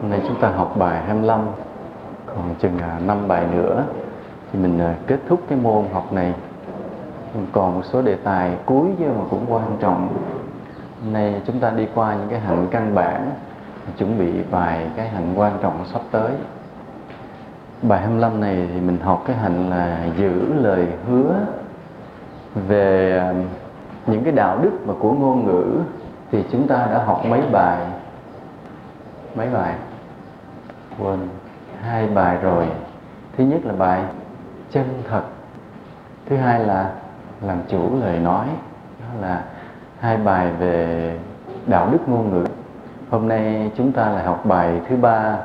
Hôm nay chúng ta học bài 25 Còn chừng à, 5 bài nữa. Thì mình à, kết thúc cái môn học này. Còn một số đề tài cuối nhưng mà cũng quan trọng. Hôm nay chúng ta đi qua những cái hạnh căn bản, Chuẩn bị vài cái hạnh quan trọng sắp tới. Bài 25 này thì mình học cái hạnh là giữ lời hứa Về à, những cái đạo đức mà của ngôn ngữ. Thì chúng ta đã học mấy bài? Mấy bài? Quên hai bài rồi. Thứ nhất là bài chân thật, thứ hai là làm chủ lời nói, đó là hai bài về đạo đức ngôn ngữ. Hôm nay chúng ta lại học bài thứ ba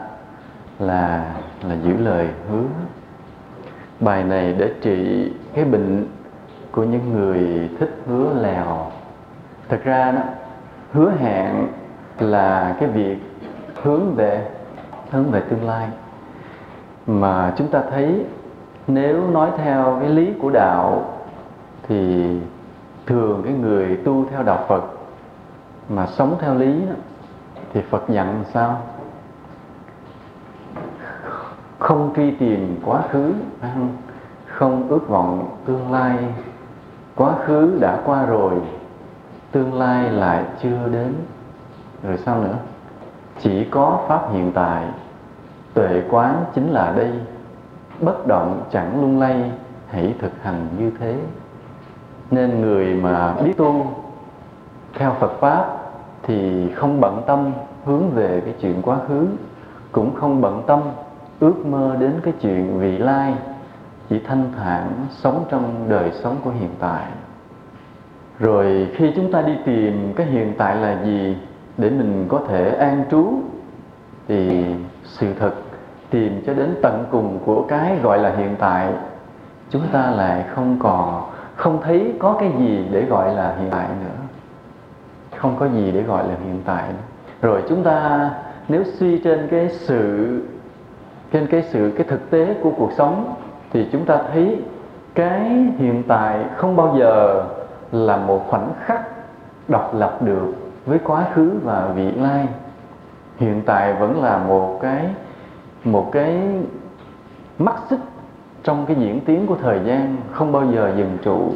là là giữ lời hứa. Bài này để trị cái bệnh của những người thích hứa lèo. Thật ra đó, hứa hẹn là cái việc hướng về hướng về tương lai. Mà chúng ta thấy nếu nói theo cái lý của đạo thì thường cái người tu theo đạo Phật mà sống theo lý đó, thì Phật dặn sao? Không truy tìm quá khứ không ước vọng tương lai. Quá khứ đã qua rồi tương lai lại chưa đến. Rồi sao nữa? Chỉ có pháp hiện tại. Tuệ quán chính là đây. Bất động chẳng lung lay, hãy thực hành như thế. Nên người mà biết tu, theo Phật pháp thì không bận tâm hướng về cái chuyện quá khứ, cũng không bận tâm ước mơ đến cái chuyện vị lai, chỉ thanh thản sống trong đời sống của hiện tại. Rồi khi chúng ta đi tìm cái hiện tại là gì để mình có thể an trú thì sự thật tìm cho đến tận cùng của cái gọi là hiện tại, chúng ta lại không còn, không thấy có cái gì để gọi là hiện tại nữa không có gì để gọi là hiện tại nữa. rồi chúng ta, nếu suy trên cái sự, trên cái sự, cái thực tế của cuộc sống, thì chúng ta thấy cái hiện tại không bao giờ là một khoảnh khắc độc lập được với quá khứ và vị lai. Hiện tại vẫn là một cái một cái mắt xích trong cái diễn tiến của thời gian không bao giờ dừng trụ.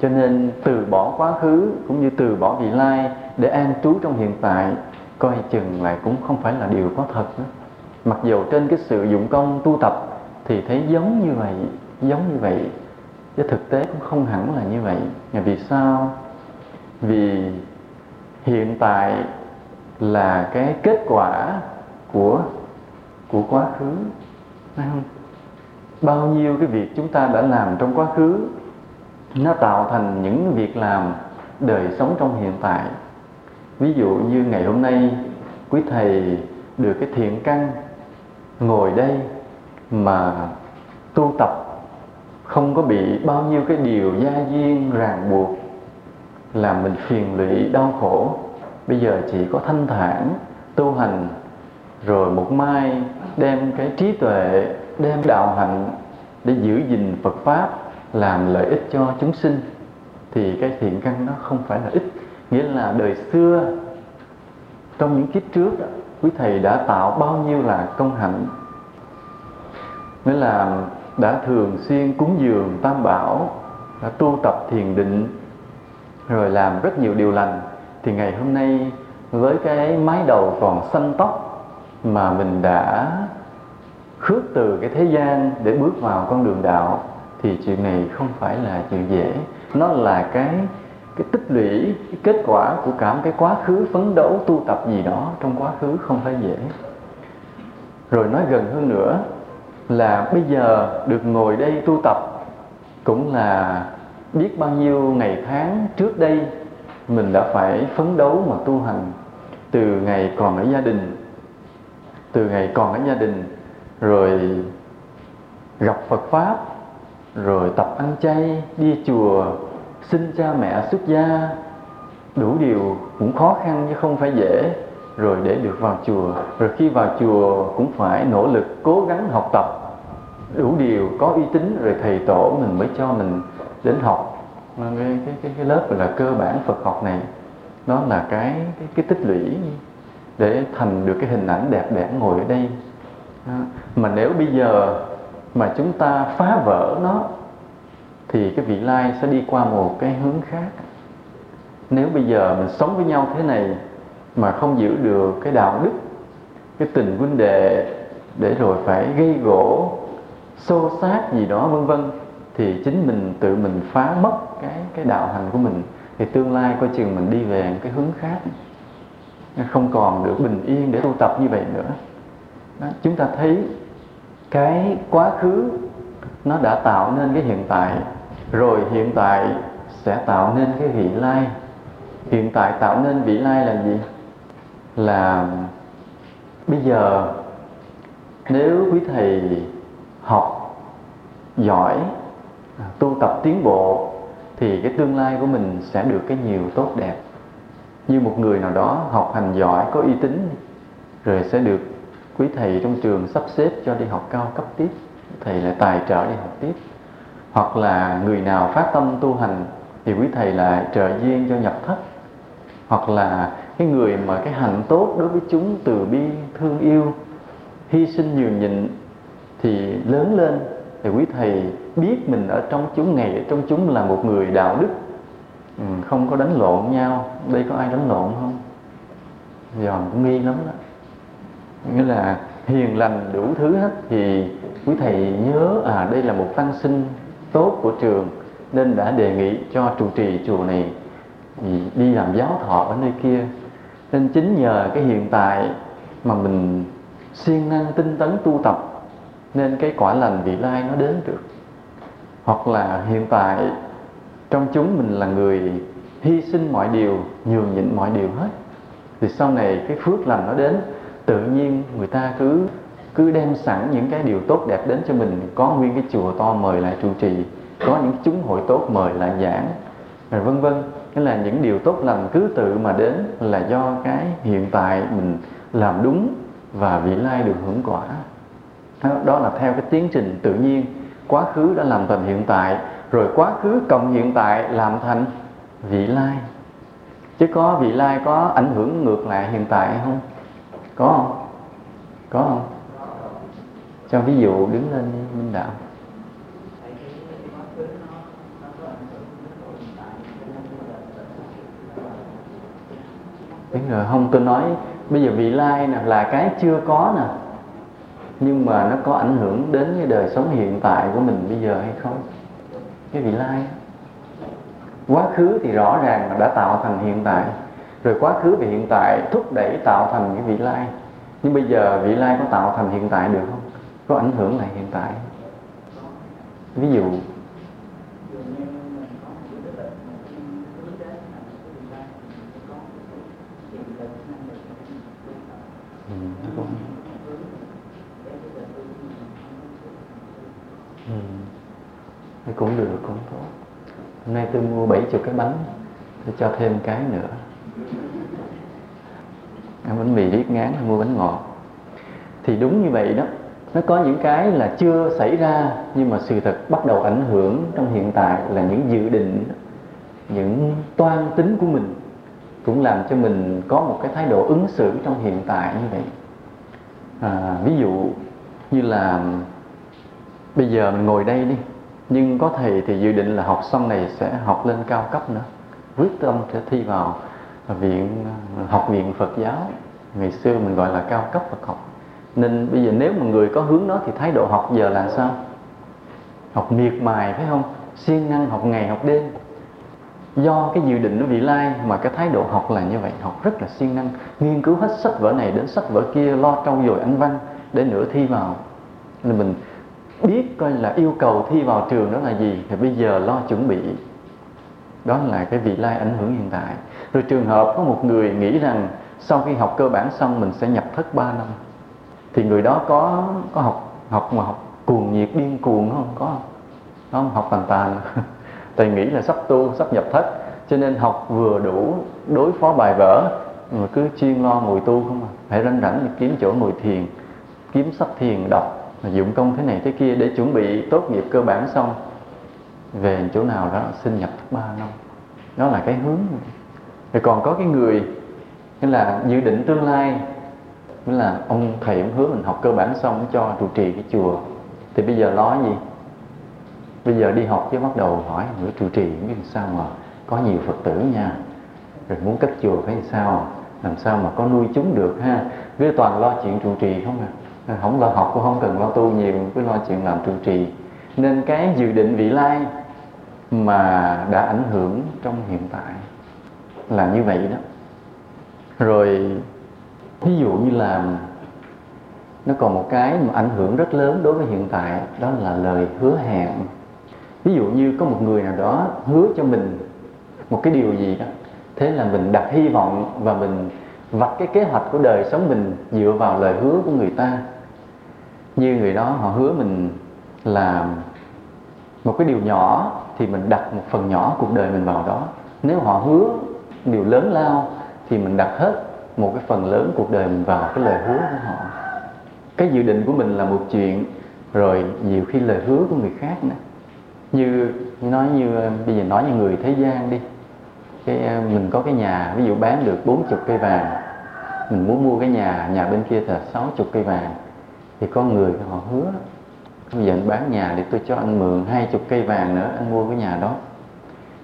Cho nên từ bỏ quá khứ cũng như từ bỏ vị lai để an trú trong hiện tại, coi chừng lại cũng không phải là điều có thật đó. Mặc dù trên cái sự dụng công tu tập thì thấy giống như vậy, giống như vậy, chứ thực tế cũng không hẳn là như vậy. Vì sao? Vì hiện tại là cái kết quả của của quá khứ, phải không? Bao nhiêu cái việc chúng ta đã làm trong quá khứ, nó tạo thành những việc làm đời sống trong hiện tại. Ví dụ như ngày hôm nay, quý thầy được cái thiện căn ngồi đây mà tu tập, không có bị bao nhiêu cái điều gia duyên ràng buộc làm mình phiền lụy, đau khổ. Bây giờ chỉ có thanh thản, tu hành, rồi một mai đem cái trí tuệ, đem đạo hạnh để giữ gìn Phật pháp, làm lợi ích cho chúng sinh, thì cái thiện căn nó không phải là ít. Nghĩa là đời xưa, trong những kiếp trước quý thầy đã tạo bao nhiêu là công hạnh. Nghĩa là đã thường xuyên cúng dường tam bảo, đã tu tập thiền định rồi làm rất nhiều điều lành. Thì ngày hôm nay với cái mái đầu còn xanh tóc mà mình đã khước từ cái thế gian để bước vào con đường đạo, thì chuyện này không phải là chuyện dễ. Nó là cái cái tích lũy, cái kết quả của cả một cái quá khứ phấn đấu tu tập gì đó trong quá khứ không phải dễ. Rồi nói gần hơn nữa là bây giờ được ngồi đây tu tập cũng là biết bao nhiêu ngày tháng trước đây mình đã phải phấn đấu mà tu hành. Từ ngày còn ở gia đình, từ ngày còn ở gia đình, rồi gặp Phật pháp, rồi tập ăn chay, đi chùa, xin cha mẹ xuất gia. Đủ điều cũng khó khăn chứ không phải dễ. Rồi để được vào chùa, rồi khi vào chùa cũng phải nỗ lực cố gắng học tập. Đủ điều có uy tín rồi thầy tổ mình mới cho mình đến học. Cái, cái, cái, cái lớp gọi là cơ bản Phật học này nó là cái cái, cái tích lũy để thành được cái hình ảnh đẹp đẽ ngồi ở đây. Mà nếu bây giờ mà chúng ta phá vỡ nó thì cái vị lai sẽ đi qua một cái hướng khác. Nếu bây giờ mình sống với nhau thế này mà không giữ được cái đạo đức cái tình huynh đệ để rồi phải gây gỗ xô xát gì đó vân vân thì chính mình tự mình phá mất cái cái đạo hành của mình. Thì tương lai coi chừng mình đi về cái hướng khác. Không còn được bình yên để tu tập như vậy nữa. Đó, chúng ta thấy cái quá khứ nó đã tạo nên cái hiện tại rồi hiện tại sẽ tạo nên cái vị lai. Hiện tại tạo nên vị lai là gì? Là bây giờ nếu quý thầy học giỏi tu tập tiến bộ, thì cái tương lai của mình sẽ được cái nhiều tốt đẹp. Như một người nào đó học hành giỏi, có uy tín, rồi sẽ được quý thầy trong trường sắp xếp cho đi học cao cấp tiếp, thầy lại tài trợ đi học tiếp. Hoặc là người nào phát tâm tu hành, thì quý thầy lại trợ duyên cho nhập thất. Hoặc là cái người mà cái hạnh tốt đối với chúng từ bi, thương yêu, hy sinh nhường nhịn, thì lớn lên thì quý thầy biết mình ở trong chúng ngày ở trong chúng là một người đạo đức. Ừ, không có đánh lộn nhau. Đây có ai đánh lộn không? Giòn cũng nghi lắm đó. Nghĩa là hiền lành đủ thứ hết. Thì quý thầy nhớ à đây là một tăng sinh tốt của trường nên đã đề nghị cho trụ trì chùa này ừ, đi làm giáo thọ ở nơi kia. Nên chính nhờ cái hiện tại mà mình siêng năng tinh tấn tu tập nên cái quả lành vị lai nó đến được. Hoặc là hiện tại, trong chúng mình là người hy sinh mọi điều, nhường nhịn mọi điều hết. Thì sau này cái phước lành nó đến, tự nhiên người ta cứ cứ đem sẵn những cái điều tốt đẹp đến cho mình. Có nguyên cái chùa to mời lại trụ trì, có những chúng hội tốt mời lại giảng, rồi vân vân. Nghĩa là những điều tốt lành cứ tự mà đến là do cái hiện tại mình làm đúng và vị lai được hưởng quả đó là theo cái tiến trình tự nhiên. Quá khứ đã làm thành hiện tại rồi quá khứ cộng hiện tại làm thành vị lai. Chứ có vị lai có ảnh hưởng ngược lại hiện tại không? Có không? Có không? Cho ví dụ đứng lên minh đạo. Đúng rồi, không tôi nói bây giờ vị lai nè là cái chưa có nè nhưng mà nó có ảnh hưởng đến cái đời sống hiện tại của mình bây giờ hay không? Cái vị lai quá khứ thì rõ ràng là đã tạo thành hiện tại. Rồi quá khứ và hiện tại thúc đẩy tạo thành cái vị lai. Nhưng bây giờ vị lai có tạo thành hiện tại được không? Có ảnh hưởng lại hiện tại. Ví dụ thì cũng được cũng tốt hôm nay tôi mua 70 cái bánh tôi cho thêm cái nữa. Ăn bánh mì riết ngán mua bánh ngọt. Thì đúng như vậy đó nó có những cái là chưa xảy ra nhưng mà sự thật bắt đầu ảnh hưởng trong hiện tại là những dự định những toan tính của mình cũng làm cho mình có một cái thái độ ứng xử trong hiện tại như vậy. À, ví dụ như là bây giờ mình ngồi đây đi nhưng có thầy thì dự định là học xong này sẽ học lên cao cấp nữa. Quyết tâm sẽ thi vào viện, học viện Phật giáo. Ngày xưa mình gọi là cao cấp Phật học. Nên bây giờ nếu mà người có hướng đó thì thái độ học giờ là sao? Học miệt mài, phải không? Siêng năng học ngày, học đêm. Do cái dự định nó vị lai mà cái thái độ học là như vậy. Học rất là siêng năng. Nghiên cứu hết sách vở này đến sách vở kia, lo trau dồi anh văn để nửa thi vào. Nên mình biết coi là yêu cầu thi vào trường đó là gì, thì bây giờ lo chuẩn bị. Đó là cái vị lai ảnh hưởng hiện tại. Rồi trường hợp có một người nghĩ rằng sau khi học cơ bản xong mình sẽ nhập thất 3 năm. Thì người đó có có học học mà học cuồng nhiệt, điên cuồng không? Có không? Không? Học tàn tàn. Thầy nghĩ là sắp tu, sắp nhập thất, cho nên học vừa đủ, đối phó bài vở, mà cứ chuyên lo ngồi tu không à. Phải rảnh rảnh kiếm chỗ ngồi thiền, kiếm sách thiền, đọc dụng công thế này thế kia để chuẩn bị tốt nghiệp cơ bản xong, về chỗ nào đó xin nhập thất ba năm đó là cái hướng. Rồi còn có cái người, nghĩa là dự định tương lai, nghĩa là ông thầy ông hứa mình học cơ bản xong cho trụ trì cái chùa. Thì bây giờ lo gì? Bây giờ đi học chứ bắt đầu hỏi nữa, trụ trì biết sao mà có nhiều phật tử nha. Rồi muốn cất chùa phải làm sao? Làm sao mà có nuôi chúng được ha? Cứ toàn lo chuyện trụ trì không à? Không lo học, cũng không cần lo tu nhiều, cứ lo chuyện làm trụ trì. Nên cái dự định vị lai mà đã ảnh hưởng trong hiện tại là như vậy đó. Rồi ví dụ như là nó còn một cái mà ảnh hưởng rất lớn đối với hiện tại, đó là lời hứa hẹn. Ví dụ như có một người nào đó hứa cho mình một cái điều gì đó, thế là mình đặt hy vọng và mình vạch cái kế hoạch của đời sống mình dựa vào lời hứa của người ta như người đó, họ hứa mình làm một cái điều nhỏ thì mình đặt một phần nhỏ cuộc đời mình vào đó. Nếu họ hứa điều lớn lao thì mình đặt hết một cái phần lớn cuộc đời mình vào cái lời hứa của họ. Cái dự định của mình là một chuyện, rồi nhiều khi lời hứa của người khác nữa. Như nói như, bây giờ nói như người thế gian đi. Cái ờ, mình có cái nhà, ví dụ bán được 40 cây vàng, mình muốn mua cái nhà nhà bên kia là 60 cây vàng thì có người họ hứa, bây giờ anh bán nhà để tôi cho anh mượn hai chục cây vàng nữa, anh mua cái nhà đó.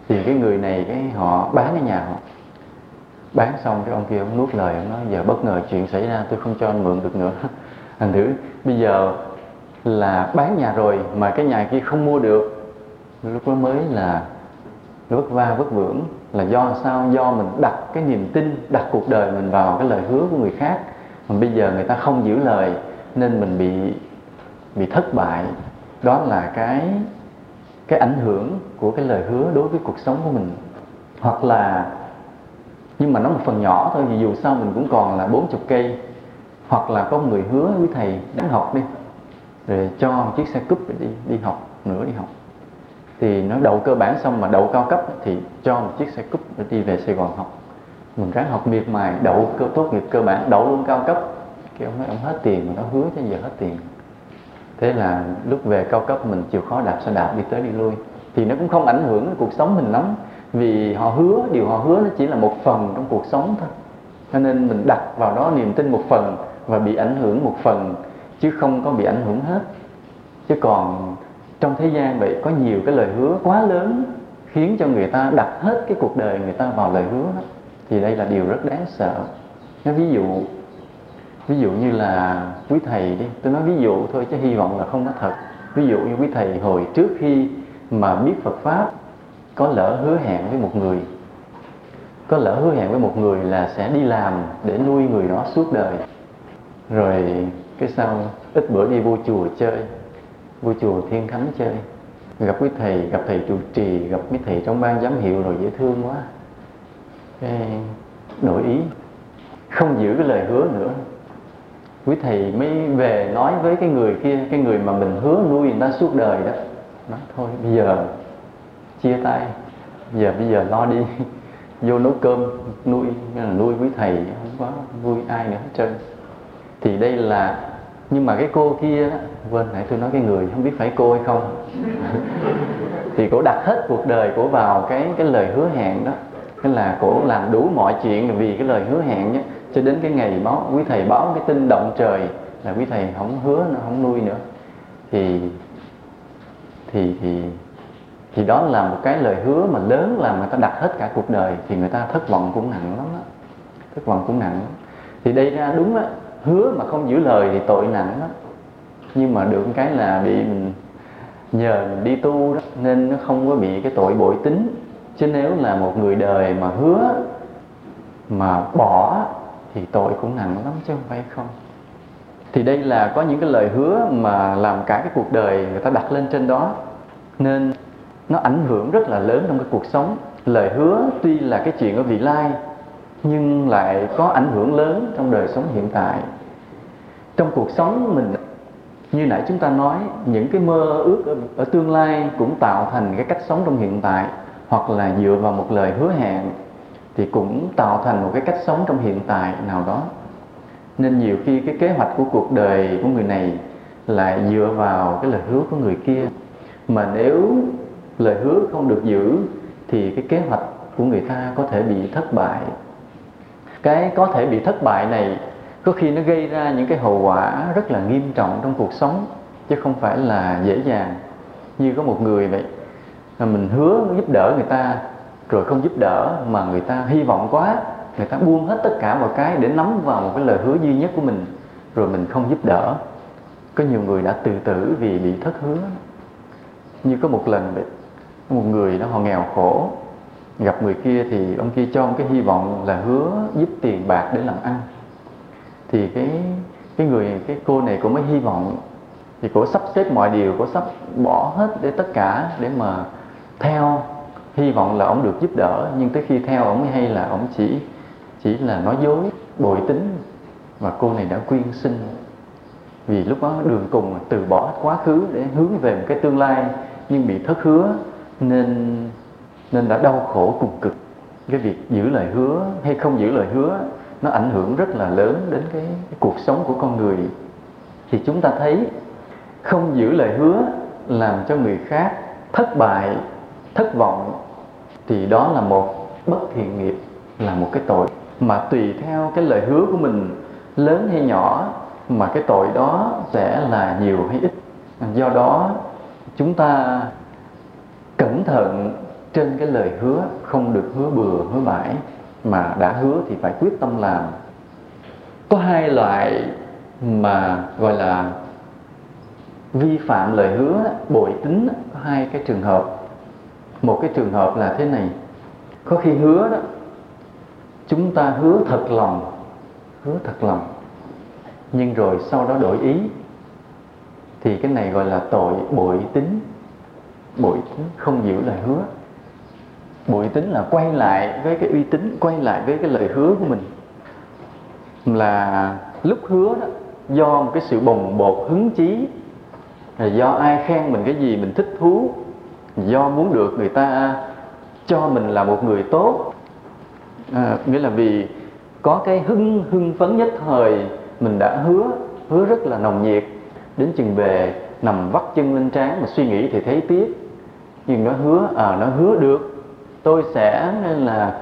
Thì cái người này, cái họ bán cái nhà họ. Bán xong cái ông kia ông nuốt lời, ông nói, giờ bất ngờ chuyện xảy ra, tôi không cho anh mượn được nữa. Thành thử, bây giờ là bán nhà rồi mà cái nhà kia không mua được. Lúc đó mới là vất va, vất vưởng, là do sao? Do mình đặt cái niềm tin, đặt cuộc đời mình vào cái lời hứa của người khác. Mà bây giờ người ta không giữ lời nên mình bị bị thất bại. Đó là cái cái ảnh hưởng của cái lời hứa đối với cuộc sống của mình. Hoặc là, nhưng mà nó một phần nhỏ thôi vì dù sao mình cũng còn là 40 cây. Hoặc là có người hứa với thầy đáng học đi rồi cho một chiếc xe cúp đi đi học nữa, đi học. Thì nó đậu cơ bản xong mà đậu cao cấp thì cho một chiếc xe cúp để đi về Sài Gòn học. Mình ráng học miệt mài, đậu cơ, tốt nghiệp cơ bản, đậu luôn cao cấp cái ông nói ông hết tiền nó hứa cho giờ hết tiền. Thế là lúc về cao cấp mình chịu khó đạp xe đạp đi tới đi lui. Thì nó cũng không ảnh hưởng đến cuộc sống mình lắm. Vì họ hứa, điều họ hứa nó chỉ là một phần trong cuộc sống thôi. Cho nên mình đặt vào đó niềm tin một phần và bị ảnh hưởng một phần, chứ không có bị ảnh hưởng hết. Chứ còn trong thế gian vậy có nhiều cái lời hứa quá lớn, khiến cho người ta đặt hết cái cuộc đời người ta vào lời hứa đó. thì đây là điều rất đáng sợ. Nó ví dụ ví dụ như là quý thầy đi, tôi nói ví dụ thôi chứ hy vọng là không có thật. Ví dụ như quý thầy hồi trước khi mà biết Phật pháp, có lỡ hứa hẹn với một người, có lỡ hứa hẹn với một người là sẽ đi làm để nuôi người đó suốt đời. Rồi cái sau, ít bữa đi vô chùa chơi, vô chùa thiên khánh chơi. Gặp quý thầy, gặp thầy trụ trì, gặp mấy thầy trong ban giám hiệu rồi dễ thương quá. Cái đổi ý, không giữ cái lời hứa nữa quý thầy mới về nói với cái người kia cái người mà mình hứa nuôi người ta suốt đời đó. Nói thôi bây giờ chia tay giờ bây giờ lo đi. Vô nấu cơm nuôi là nuôi quý thầy không có nuôi ai nữa hết trơn. Thì đây là nhưng mà cái cô kia đó, quên nãy tôi nói cái người không biết phải cô hay không. Thì cổ đặt hết cuộc đời cổ vào cái cái lời hứa hẹn đó. Cái là cổ làm đủ mọi chuyện vì cái lời hứa hẹn nhé cho đến cái ngày báo, quý thầy báo cái tin động trời là quý thầy không hứa nó không nuôi nữa. Thì thì thì thì đó là một cái lời hứa mà lớn là người ta đặt hết cả cuộc đời thì người ta thất vọng cũng nặng lắm đó thất vọng cũng nặng lắm. thì đây ra đúng á, hứa mà không giữ lời thì tội nặng đó nhưng mà được cái là bị mình nhờ mình đi tu đó, nên nó không có bị cái tội bội tính. Chứ nếu là một người đời mà hứa mà bỏ thì tội cũng nặng lắm chứ không phải không? Thì đây là có những cái lời hứa mà làm cả cái cuộc đời người ta đặt lên trên đó. Nên nó ảnh hưởng rất là lớn trong cái cuộc sống. Lời hứa tuy là cái chuyện ở vị lai nhưng lại có ảnh hưởng lớn trong đời sống hiện tại. Trong cuộc sống mình như nãy chúng ta nói những cái mơ ước ở, ở tương lai cũng tạo thành cái cách sống trong hiện tại hoặc là dựa vào một lời hứa hẹn thì cũng tạo thành một cái cách sống trong hiện tại nào đó. Nên nhiều khi cái kế hoạch của cuộc đời của người này lại dựa vào cái lời hứa của người kia. Mà nếu lời hứa không được giữ, thì cái kế hoạch của người ta có thể bị thất bại. Cái có thể bị thất bại này có khi nó gây ra những cái hậu quả rất là nghiêm trọng trong cuộc sống, chứ không phải là dễ dàng. Như có một người vậy, mà mình hứa giúp đỡ người ta rồi không giúp đỡ mà người ta hy vọng quá, người ta buông hết tất cả mọi cái để nắm vào một cái lời hứa duy nhất của mình, rồi mình không giúp đỡ. Có nhiều người đã tự tử vì bị thất hứa. Như có một lần một người đó họ nghèo khổ, gặp người kia thì ông kia cho một cái hy vọng là hứa giúp tiền bạc để làm ăn. Thì cái cái người, cái cô này cũng mới hy vọng, thì cô sắp xếp mọi điều, cô sắp bỏ hết để tất cả để mà theo hy vọng là ông được giúp đỡ nhưng tới khi theo ông hay là ông chỉ chỉ là nói dối bội tính và cô này đã quyên sinh. Vì lúc đó đường cùng từ bỏ quá khứ để hướng về một cái tương lai nhưng bị thất hứa nên nên đã đau khổ cùng cực. Cái việc giữ lời hứa hay không giữ lời hứa nó ảnh hưởng rất là lớn đến cái, cái cuộc sống của con người. Thì chúng ta thấy không giữ lời hứa làm cho người khác thất bại thất vọng thì đó là một bất thiện nghiệp, là một cái tội. Mà tùy theo cái lời hứa của mình, lớn hay nhỏ, mà cái tội đó sẽ là nhiều hay ít. Do đó, chúng ta cẩn thận trên cái lời hứa, không được hứa bừa, hứa bãi. Mà đã hứa thì phải quyết tâm làm. Có hai loại mà gọi là vi phạm lời hứa, bội tính, có hai cái trường hợp một cái trường hợp là thế này. Có khi hứa đó, chúng ta hứa thật lòng, hứa thật lòng. Nhưng rồi sau đó đổi ý, thì cái này gọi là tội bội tính. Bội tính không giữ lời hứa. Bội tính là quay lại với cái uy tín, quay lại với cái lời hứa của mình. Là lúc hứa đó, do một cái sự bồng bột hứng chí, là do ai khen mình cái gì mình thích thú do muốn được người ta cho mình là một người tốt. À, nghĩa là vì có cái hưng hưng phấn nhất thời mình đã hứa hứa rất là nồng nhiệt. Đến chừng về nằm vắt chân lên trán mà suy nghĩ thì thấy tiếc. Nhưng nó hứa à nó hứa được. Tôi sẽ nên là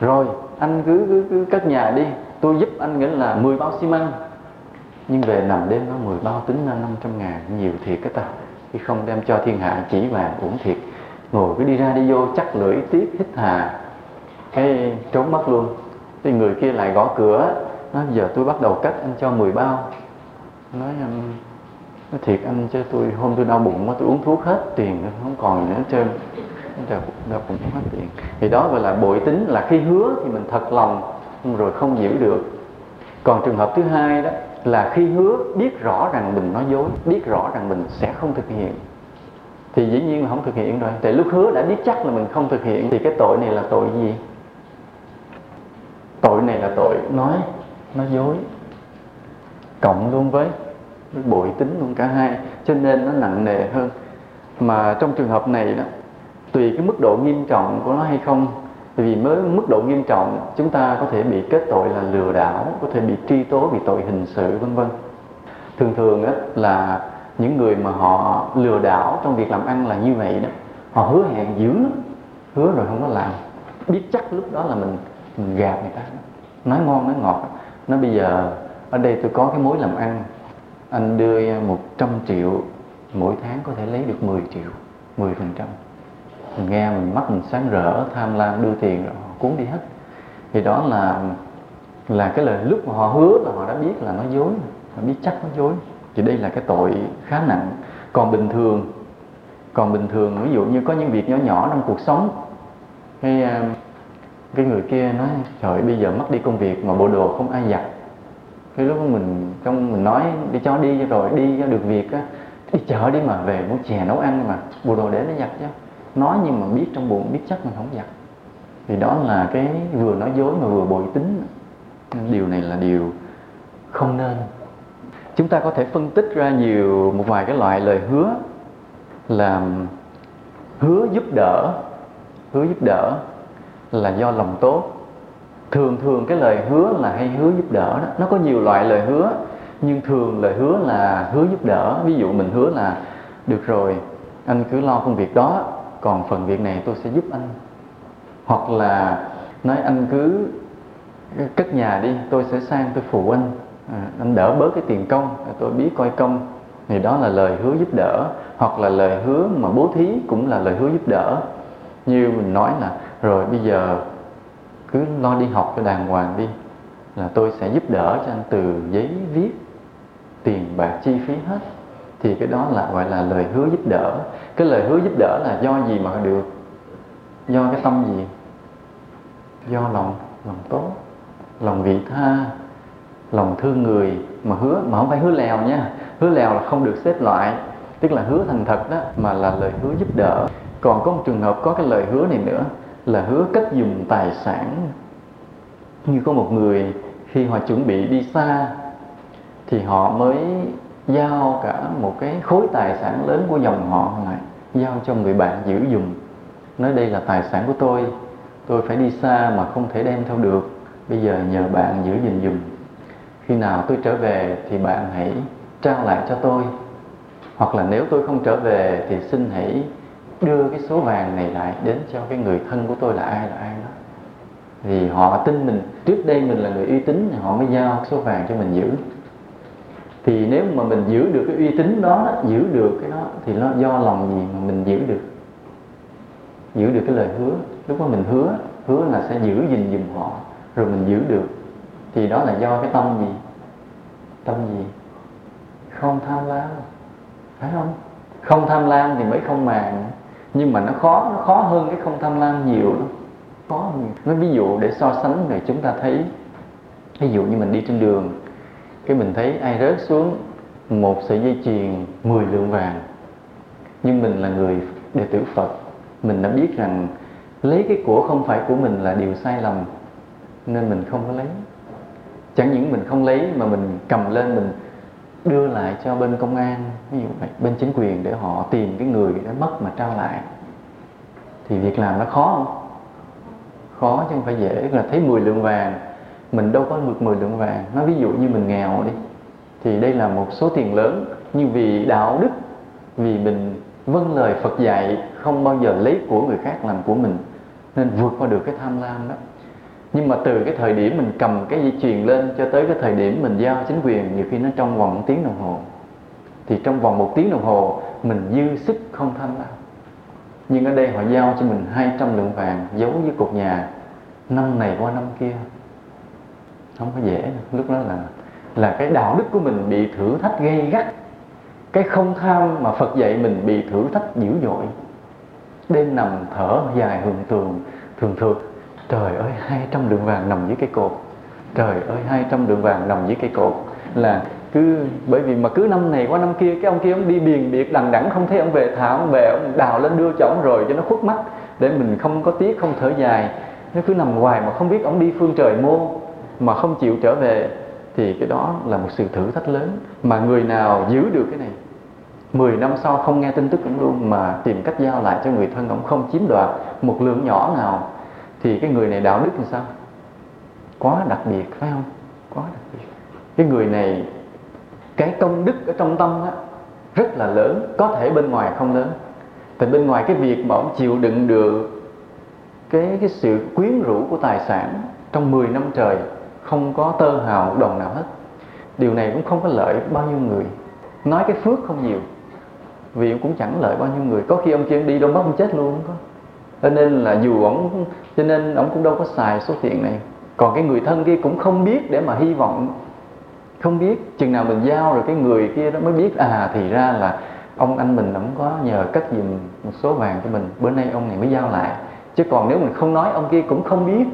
rồi anh cứ cứ, cứ cất nhà đi. Tôi giúp anh nghĩa là 10 bao xi măng. Nhưng về nằm đêm nó 10 bao tính ra 500 ngàn nhiều thiệt cái ta khi không đem cho thiên hạ chỉ vàng uổng thiệt. Ngồi cứ đi ra đi vô chắc lưỡi tiếp hít hà. Cái trốn mất luôn. Thì người kia lại gõ cửa. Nói giờ tôi bắt đầu cắt anh cho 10 bao. Nói nói thiệt anh cho tôi hôm tôi đau bụng tôi uống thuốc hết tiền không còn gì nữa trơn. Đau, đau bụng hết tiền. Thì đó gọi là bội tính là khi hứa thì mình thật lòng rồi không giữ được. Còn trường hợp thứ hai đó là khi hứa biết rõ rằng mình nói dối, biết rõ rằng mình sẽ không thực hiện. Thì dĩ nhiên là không thực hiện rồi. Tại lúc hứa đã biết chắc là mình không thực hiện, thì cái tội này là tội gì? Tội này là tội nói nói dối. Cộng luôn với bội tính luôn cả hai, cho nên nó nặng nề hơn. Mà trong trường hợp này đó, tùy cái mức độ nghiêm trọng của nó hay không vì mới mức độ nghiêm trọng chúng ta có thể bị kết tội là lừa đảo có thể bị truy tố vì tội hình sự vân vân. Thường thường á, là những người mà họ lừa đảo trong việc làm ăn là như vậy đó. Họ hứa hẹn dữ hứa rồi không có làm. Biết chắc lúc đó là mình mình gạt người ta. Nói ngon nói ngọt. Nói bây giờ ở đây tôi có cái mối làm ăn anh đưa 100 triệu mỗi tháng có thể lấy được 10 triệu 10 phần trăm mình nghe, mình mắt mình sáng rỡ, tham lam, đưa tiền rồi họ cuốn đi hết. Thì đó là là cái lời lúc mà họ hứa là họ đã biết là nó dối, họ biết chắc nó dối. Thì đây là cái tội khá nặng. Còn bình thường, còn bình thường, ví dụ như có những việc nhỏ nhỏ trong cuộc sống hay à, cái người kia nói, trời, bây giờ mất đi công việc mà bộ đồ không ai giặt. Cái lúc mình, trong, mình nói, đi cho đi rồi, đi cho được việc á. Đi chợ đi mà về, muốn chè nấu ăn mà bộ đồ để nó giặt chứ nói nhưng mà biết trong bụng, biết chắc mình không giặt thì đó là cái vừa nói dối mà vừa bội tính. Điều này là điều không nên. Chúng ta có thể phân tích ra nhiều, một vài cái loại lời hứa là hứa giúp đỡ. Hứa giúp đỡ là do lòng tốt. Thường thường cái lời hứa là hay hứa giúp đỡ đó. Nó có nhiều loại lời hứa, nhưng thường lời hứa là hứa giúp đỡ. Ví dụ mình hứa là, được rồi, anh cứ lo công việc đó còn phần việc này tôi sẽ giúp anh. Hoặc là nói anh cứ cất nhà đi tôi sẽ sang tôi phụ anh. À, anh đỡ bớt cái tiền công tôi biết coi công. Thì đó là lời hứa giúp đỡ hoặc là lời hứa mà bố thí cũng là lời hứa giúp đỡ. Như mình nói là rồi bây giờ cứ lo đi học cho đàng hoàng đi là tôi sẽ giúp đỡ cho anh từ giấy viết tiền bạc chi phí hết thì cái đó là gọi là lời hứa giúp đỡ. Cái lời hứa giúp đỡ là do gì mà được? Do cái tâm gì? Do lòng lòng tốt, lòng vị tha, lòng thương người mà hứa, mà không phải hứa lèo nha. Hứa lèo là không được xếp loại, tức là hứa thành thật đó, mà là lời hứa giúp đỡ. Còn có một trường hợp có cái lời hứa này nữa, là hứa cách dùng tài sản. Như có một người khi họ chuẩn bị đi xa, thì họ mới giao cả một cái khối tài sản lớn của dòng họ lại, giao cho người bạn giữ dùng nói đây là tài sản của tôi tôi phải đi xa mà không thể đem theo được. Bây giờ nhờ bạn giữ gìn dùm. Khi nào tôi trở về thì bạn hãy trao lại cho tôi. Hoặc là nếu tôi không trở về thì xin hãy đưa cái số vàng này lại đến cho cái người thân của tôi là ai là ai đó. Vì họ tin mình, trước đây mình là người uy tín thì họ mới giao số vàng cho mình giữ thì nếu mà mình giữ được cái uy tín đó giữ được cái đó, thì nó do lòng gì mà mình giữ được? Giữ được cái lời hứa. Lúc mà mình hứa hứa là sẽ giữ gìn giùm họ, rồi mình giữ được. Thì đó là do cái tâm gì? Tâm gì? Không tham lam. Phải không? Không tham lam thì mới không màng. Nhưng mà nó khó nó khó hơn cái không tham lam nhiều lắm. Khó hơn nói ví dụ để so sánh thì chúng ta thấy, ví dụ như mình đi trên đường cái mình thấy ai rớt xuống, một sợi dây chuyền 10 lượng vàng. Nhưng mình là người đệ tử Phật, mình đã biết rằng lấy cái của không phải của mình là điều sai lầm, nên mình không có lấy. Chẳng những mình không lấy mà mình cầm lên mình đưa lại cho bên công an, ví dụ vậy, bên chính quyền để họ tìm cái người đã mất mà trao lại. Thì việc làm nó khó không? Khó chứ không phải dễ, là thấy 10 lượng vàng mình đâu có được 10 lượng vàng. Nói ví dụ như mình nghèo đi, thì đây là một số tiền lớn. Nhưng vì đạo đức, vì mình vâng lời Phật dạy, không bao giờ lấy của người khác làm của mình, nên vượt qua được cái tham lam đó. Nhưng mà từ cái thời điểm mình cầm cái dây chuyền lên cho tới cái thời điểm mình giao chính quyền, nhiều khi nó trong vòng một tiếng đồng hồ. Thì trong vòng một tiếng đồng hồ, mình dư sức không tham lam. Nhưng ở đây họ giao cho mình 200 lượng vàng giấu dưới cột nhà, năm này qua năm kia không có dễ lúc đó là là cái đạo đức của mình bị thử thách gây gắt. Cái không tham mà Phật dạy mình bị thử thách dữ dội. Đêm nằm thở dài hường tường, thường thường, trời ơi 200 lượng vàng nằm dưới cây cột. Trời ơi 200 lượng vàng nằm dưới cây cột. Là cứ, bởi vì mà cứ năm này qua năm kia, cái ông kia ông đi biền biệt đằng đẵng không thấy ông về thả ông về, ông đào lên đưa cho ông rồi cho nó khuất mắt, để mình không có tiếc, không thở dài. Nó cứ nằm hoài mà không biết ông đi phương trời mô mà không chịu trở về thì cái đó là một sự thử thách lớn. Mà người nào giữ được cái này 10 năm sau không nghe tin tức cũng luôn mà tìm cách giao lại cho người thân ông không chiếm đoạt một lượng nhỏ nào thì cái người này đạo đức làm sao? Quá đặc biệt phải không? Quá đặc biệt. Cái người này cái công đức ở trong tâm á, rất là lớn có thể bên ngoài không lớn. Tại bên ngoài cái việc mà ông chịu đựng được cái cái sự quyến rũ của tài sản trong 10 năm trời không có tơ hào đồng nào hết. Điều này cũng không có lợi bao nhiêu người. Nói cái phước không nhiều, vì cũng chẳng lợi bao nhiêu người. Có khi ông kia đi đâu mất ông chết luôn có. Cho nên là dù ông cho nên ông cũng đâu có xài số tiền này. Còn cái người thân kia cũng không biết để mà hy vọng. Không biết, chừng nào mình giao rồi cái người kia đó mới biết à thì ra là ông anh mình ông có nhờ cất giùm một số vàng cho mình. Bữa nay ông này mới giao lại. Chứ còn nếu mình không nói, ông kia cũng không biết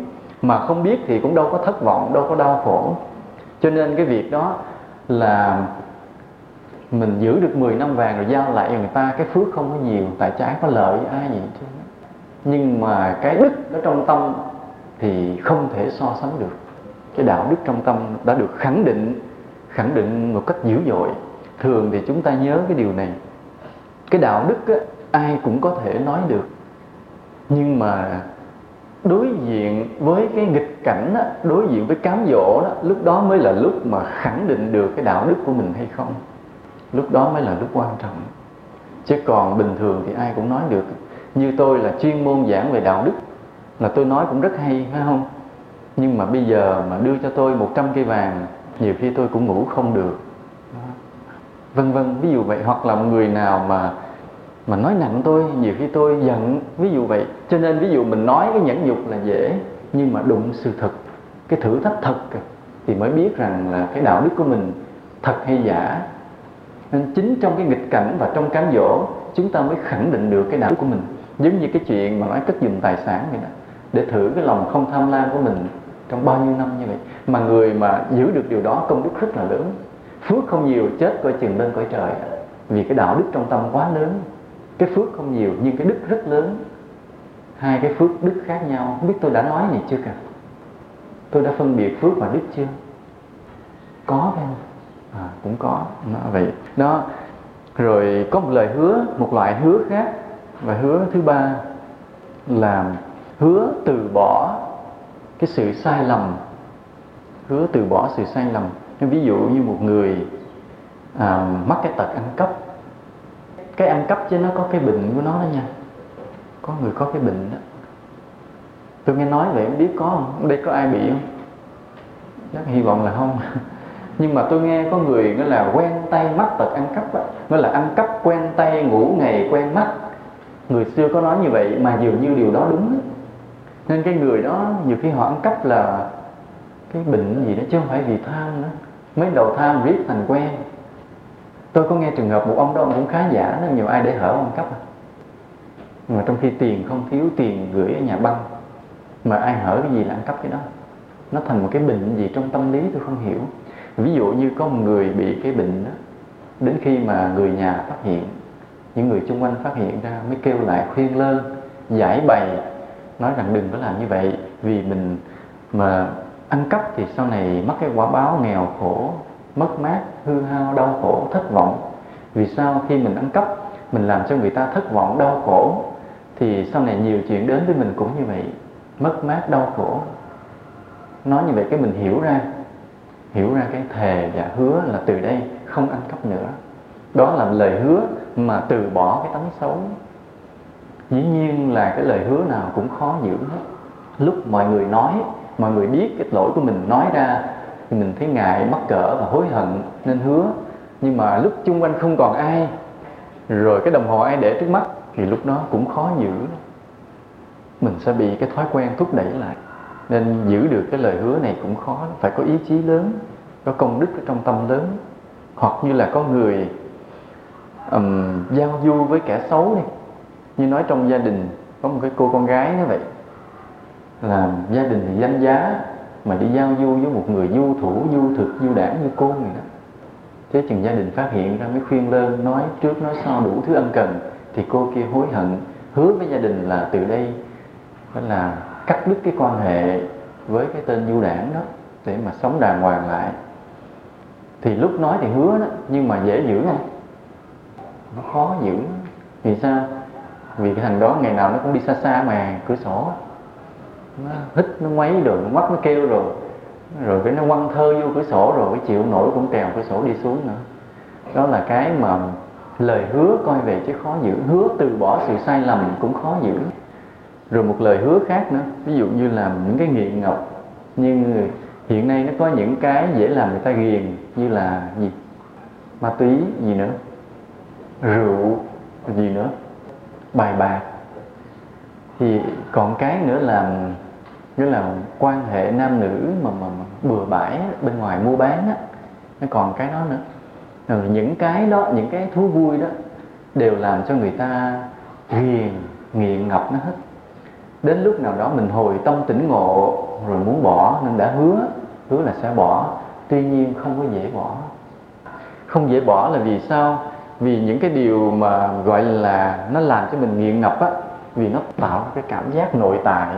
mà không biết thì cũng đâu có thất vọng đâu có đau khổ. Cho nên cái việc đó là mình giữ được 10 năm vàng rồi giao lại cho người ta cái phước không có nhiều tại trái có lợi với ai gì chứ nhưng mà cái đức ở trong tâm thì không thể so sánh được. Cái đạo đức trong tâm đã được khẳng định khẳng định một cách dữ dội. Thường thì chúng ta nhớ cái điều này. Cái đạo đức á, ai cũng có thể nói được. Nhưng mà đối diện với cái nghịch cảnh đó, đối diện với cám dỗ đó lúc đó mới là lúc mà khẳng định được cái đạo đức của mình hay không? Lúc đó mới là lúc quan trọng. Chứ còn bình thường thì ai cũng nói được như tôi là chuyên môn giảng về đạo đức. Là tôi nói cũng rất hay phải không? Nhưng mà bây giờ mà đưa cho tôi 100 cây vàng nhiều khi tôi cũng ngủ không được. Vân vân ví dụ vậy hoặc là một người nào mà mà nói nặng tôi, nhiều khi tôi giận, ví dụ vậy. Cho nên ví dụ mình nói cái nhẫn nhục là dễ, nhưng mà đụng sự thật, cái thử thách thật thì mới biết rằng là cái đạo đức của mình thật hay giả. Nên chính trong cái nghịch cảnh và trong cám dỗ, chúng ta mới khẳng định được cái đạo đức của mình. Giống như cái chuyện mà nói cất dùng tài sản vậy đó. Để thử cái lòng không tham lam của mình trong bao nhiêu năm như vậy. Mà người mà giữ được điều đó, công đức rất là lớn. Phước không nhiều, chết coi chừng lên cõi trời. Vì cái đạo đức trong tâm quá lớn cái phước không nhiều nhưng cái đức rất lớn. Hai cái phước đức khác nhau. Không biết tôi đã nói gì chưa cả. Tôi đã phân biệt phước và đức chưa? Có phải không à, cũng có. Nó vậy. Đó rồi có một lời hứa một loại hứa khác. Và hứa thứ ba là hứa từ bỏ cái sự sai lầm. Hứa từ bỏ sự sai lầm. Ví dụ như một người à, mắc cái tật ăn cắp cái ăn cắp chứ nó có cái bệnh của nó đó nha. Có người có cái bệnh đó. Tôi nghe nói vậy không biết có không? Đây có ai bị không? Chắc hy vọng là không. Nhưng mà tôi nghe có người nó là quen tay mắt tật ăn cắp đó. nó là ăn cắp quen tay, ngủ ngày quen mắt. Người xưa có nói như vậy mà dường như điều đó đúng đó. nên cái người đó nhiều khi họ ăn cắp là cái bệnh gì đó chứ không phải vì tham nữa. Mới đầu tham riết thành quen tôi có nghe trường hợp một ông đó, ông cũng khá giả nên nhiều ai để hở ông cấp à. mà trong khi tiền không thiếu, tiền gửi ở nhà băng, mà ai hở cái gì là ăn cắp cái đó nó thành một cái bệnh gì trong tâm lý tôi không hiểu ví dụ như có một người bị cái bệnh đó, đến khi mà người nhà phát hiện, những người xung quanh phát hiện ra, mới kêu lại khuyên lơn, giải bày, nói rằng đừng có làm như vậy, vì mình mà ăn cắp thì sau này mắc cái quả báo nghèo khổ mất mát, hư hao, đau khổ, thất vọng. Vì sao khi mình ăn cắp, mình làm cho người ta thất vọng, đau khổ? Thì sau này nhiều chuyện đến với mình cũng như vậy, mất mát, đau khổ. Nói như vậy cái mình hiểu ra hiểu ra cái thề và hứa là từ đây không ăn cắp nữa. Đó là lời hứa mà từ bỏ cái tánh xấu. Dĩ nhiên là cái lời hứa nào cũng khó giữ hết. Lúc mọi người nói, mọi người biết cái lỗi của mình nói ra thì mình thấy ngại mắc cỡ và hối hận nên hứa. Nhưng mà lúc chung quanh không còn ai rồi cái đồng hồ ai để trước mắt thì lúc đó cũng khó giữ. Mình sẽ bị cái thói quen thúc đẩy lại. Nên giữ được cái lời hứa này cũng khó phải có ý chí lớn có công đức ở trong tâm lớn. Hoặc như là có người um, giao du với kẻ xấu đi. Như nói trong gia đình có một cái cô con gái như vậy là gia đình thì danh giá mà đi giao du với một người du thủ, du thực, du đảng như cô này đó. Thế chừng gia đình phát hiện ra mới khuyên lên nói trước, nói sau đủ thứ ân cần, thì cô kia hối hận, hứa với gia đình là từ đây, đó là cắt đứt cái quan hệ với cái tên du đảng đó để mà sống đàng hoàng lại. Thì lúc nói thì hứa đó, nhưng mà dễ giữ không? Nó khó giữ vì sao? Vì cái thằng đó ngày nào nó cũng đi xa xa mà, cửa sổ nó hít, nó ngoáy rồi nó mắt nó kêu rồi. Rồi cái nó quăng thơ vô cửa sổ rồi, cái chịu nổi cũng trèo cửa sổ đi xuống nữa. Đó là cái mà lời hứa coi về chứ khó giữ. Hứa từ bỏ sự sai lầm cũng khó giữ. Rồi một lời hứa khác nữa, ví dụ như là những cái nghiện ngọc. Nhưng hiện nay nó có những cái dễ làm người ta ghiền, như là gì? Ma túy gì nữa? Rượu, gì nữa? Bài bạc thì còn cái nữa là nghĩa là quan hệ nam nữ mà mà, mà bừa bãi bên ngoài mua bán á nó còn cái đó nữa. Ừ, những cái đó những cái thú vui đó đều làm cho người ta ghiền nghiện ngập nó hết. Đến lúc nào đó mình hồi tâm tỉnh ngộ rồi muốn bỏ nên đã hứa hứa là sẽ bỏ. Tuy nhiên không có dễ bỏ. Không dễ bỏ là vì sao? Vì những cái điều mà gọi là nó làm cho mình nghiện ngập á vì nó tạo cái cảm giác nội tại.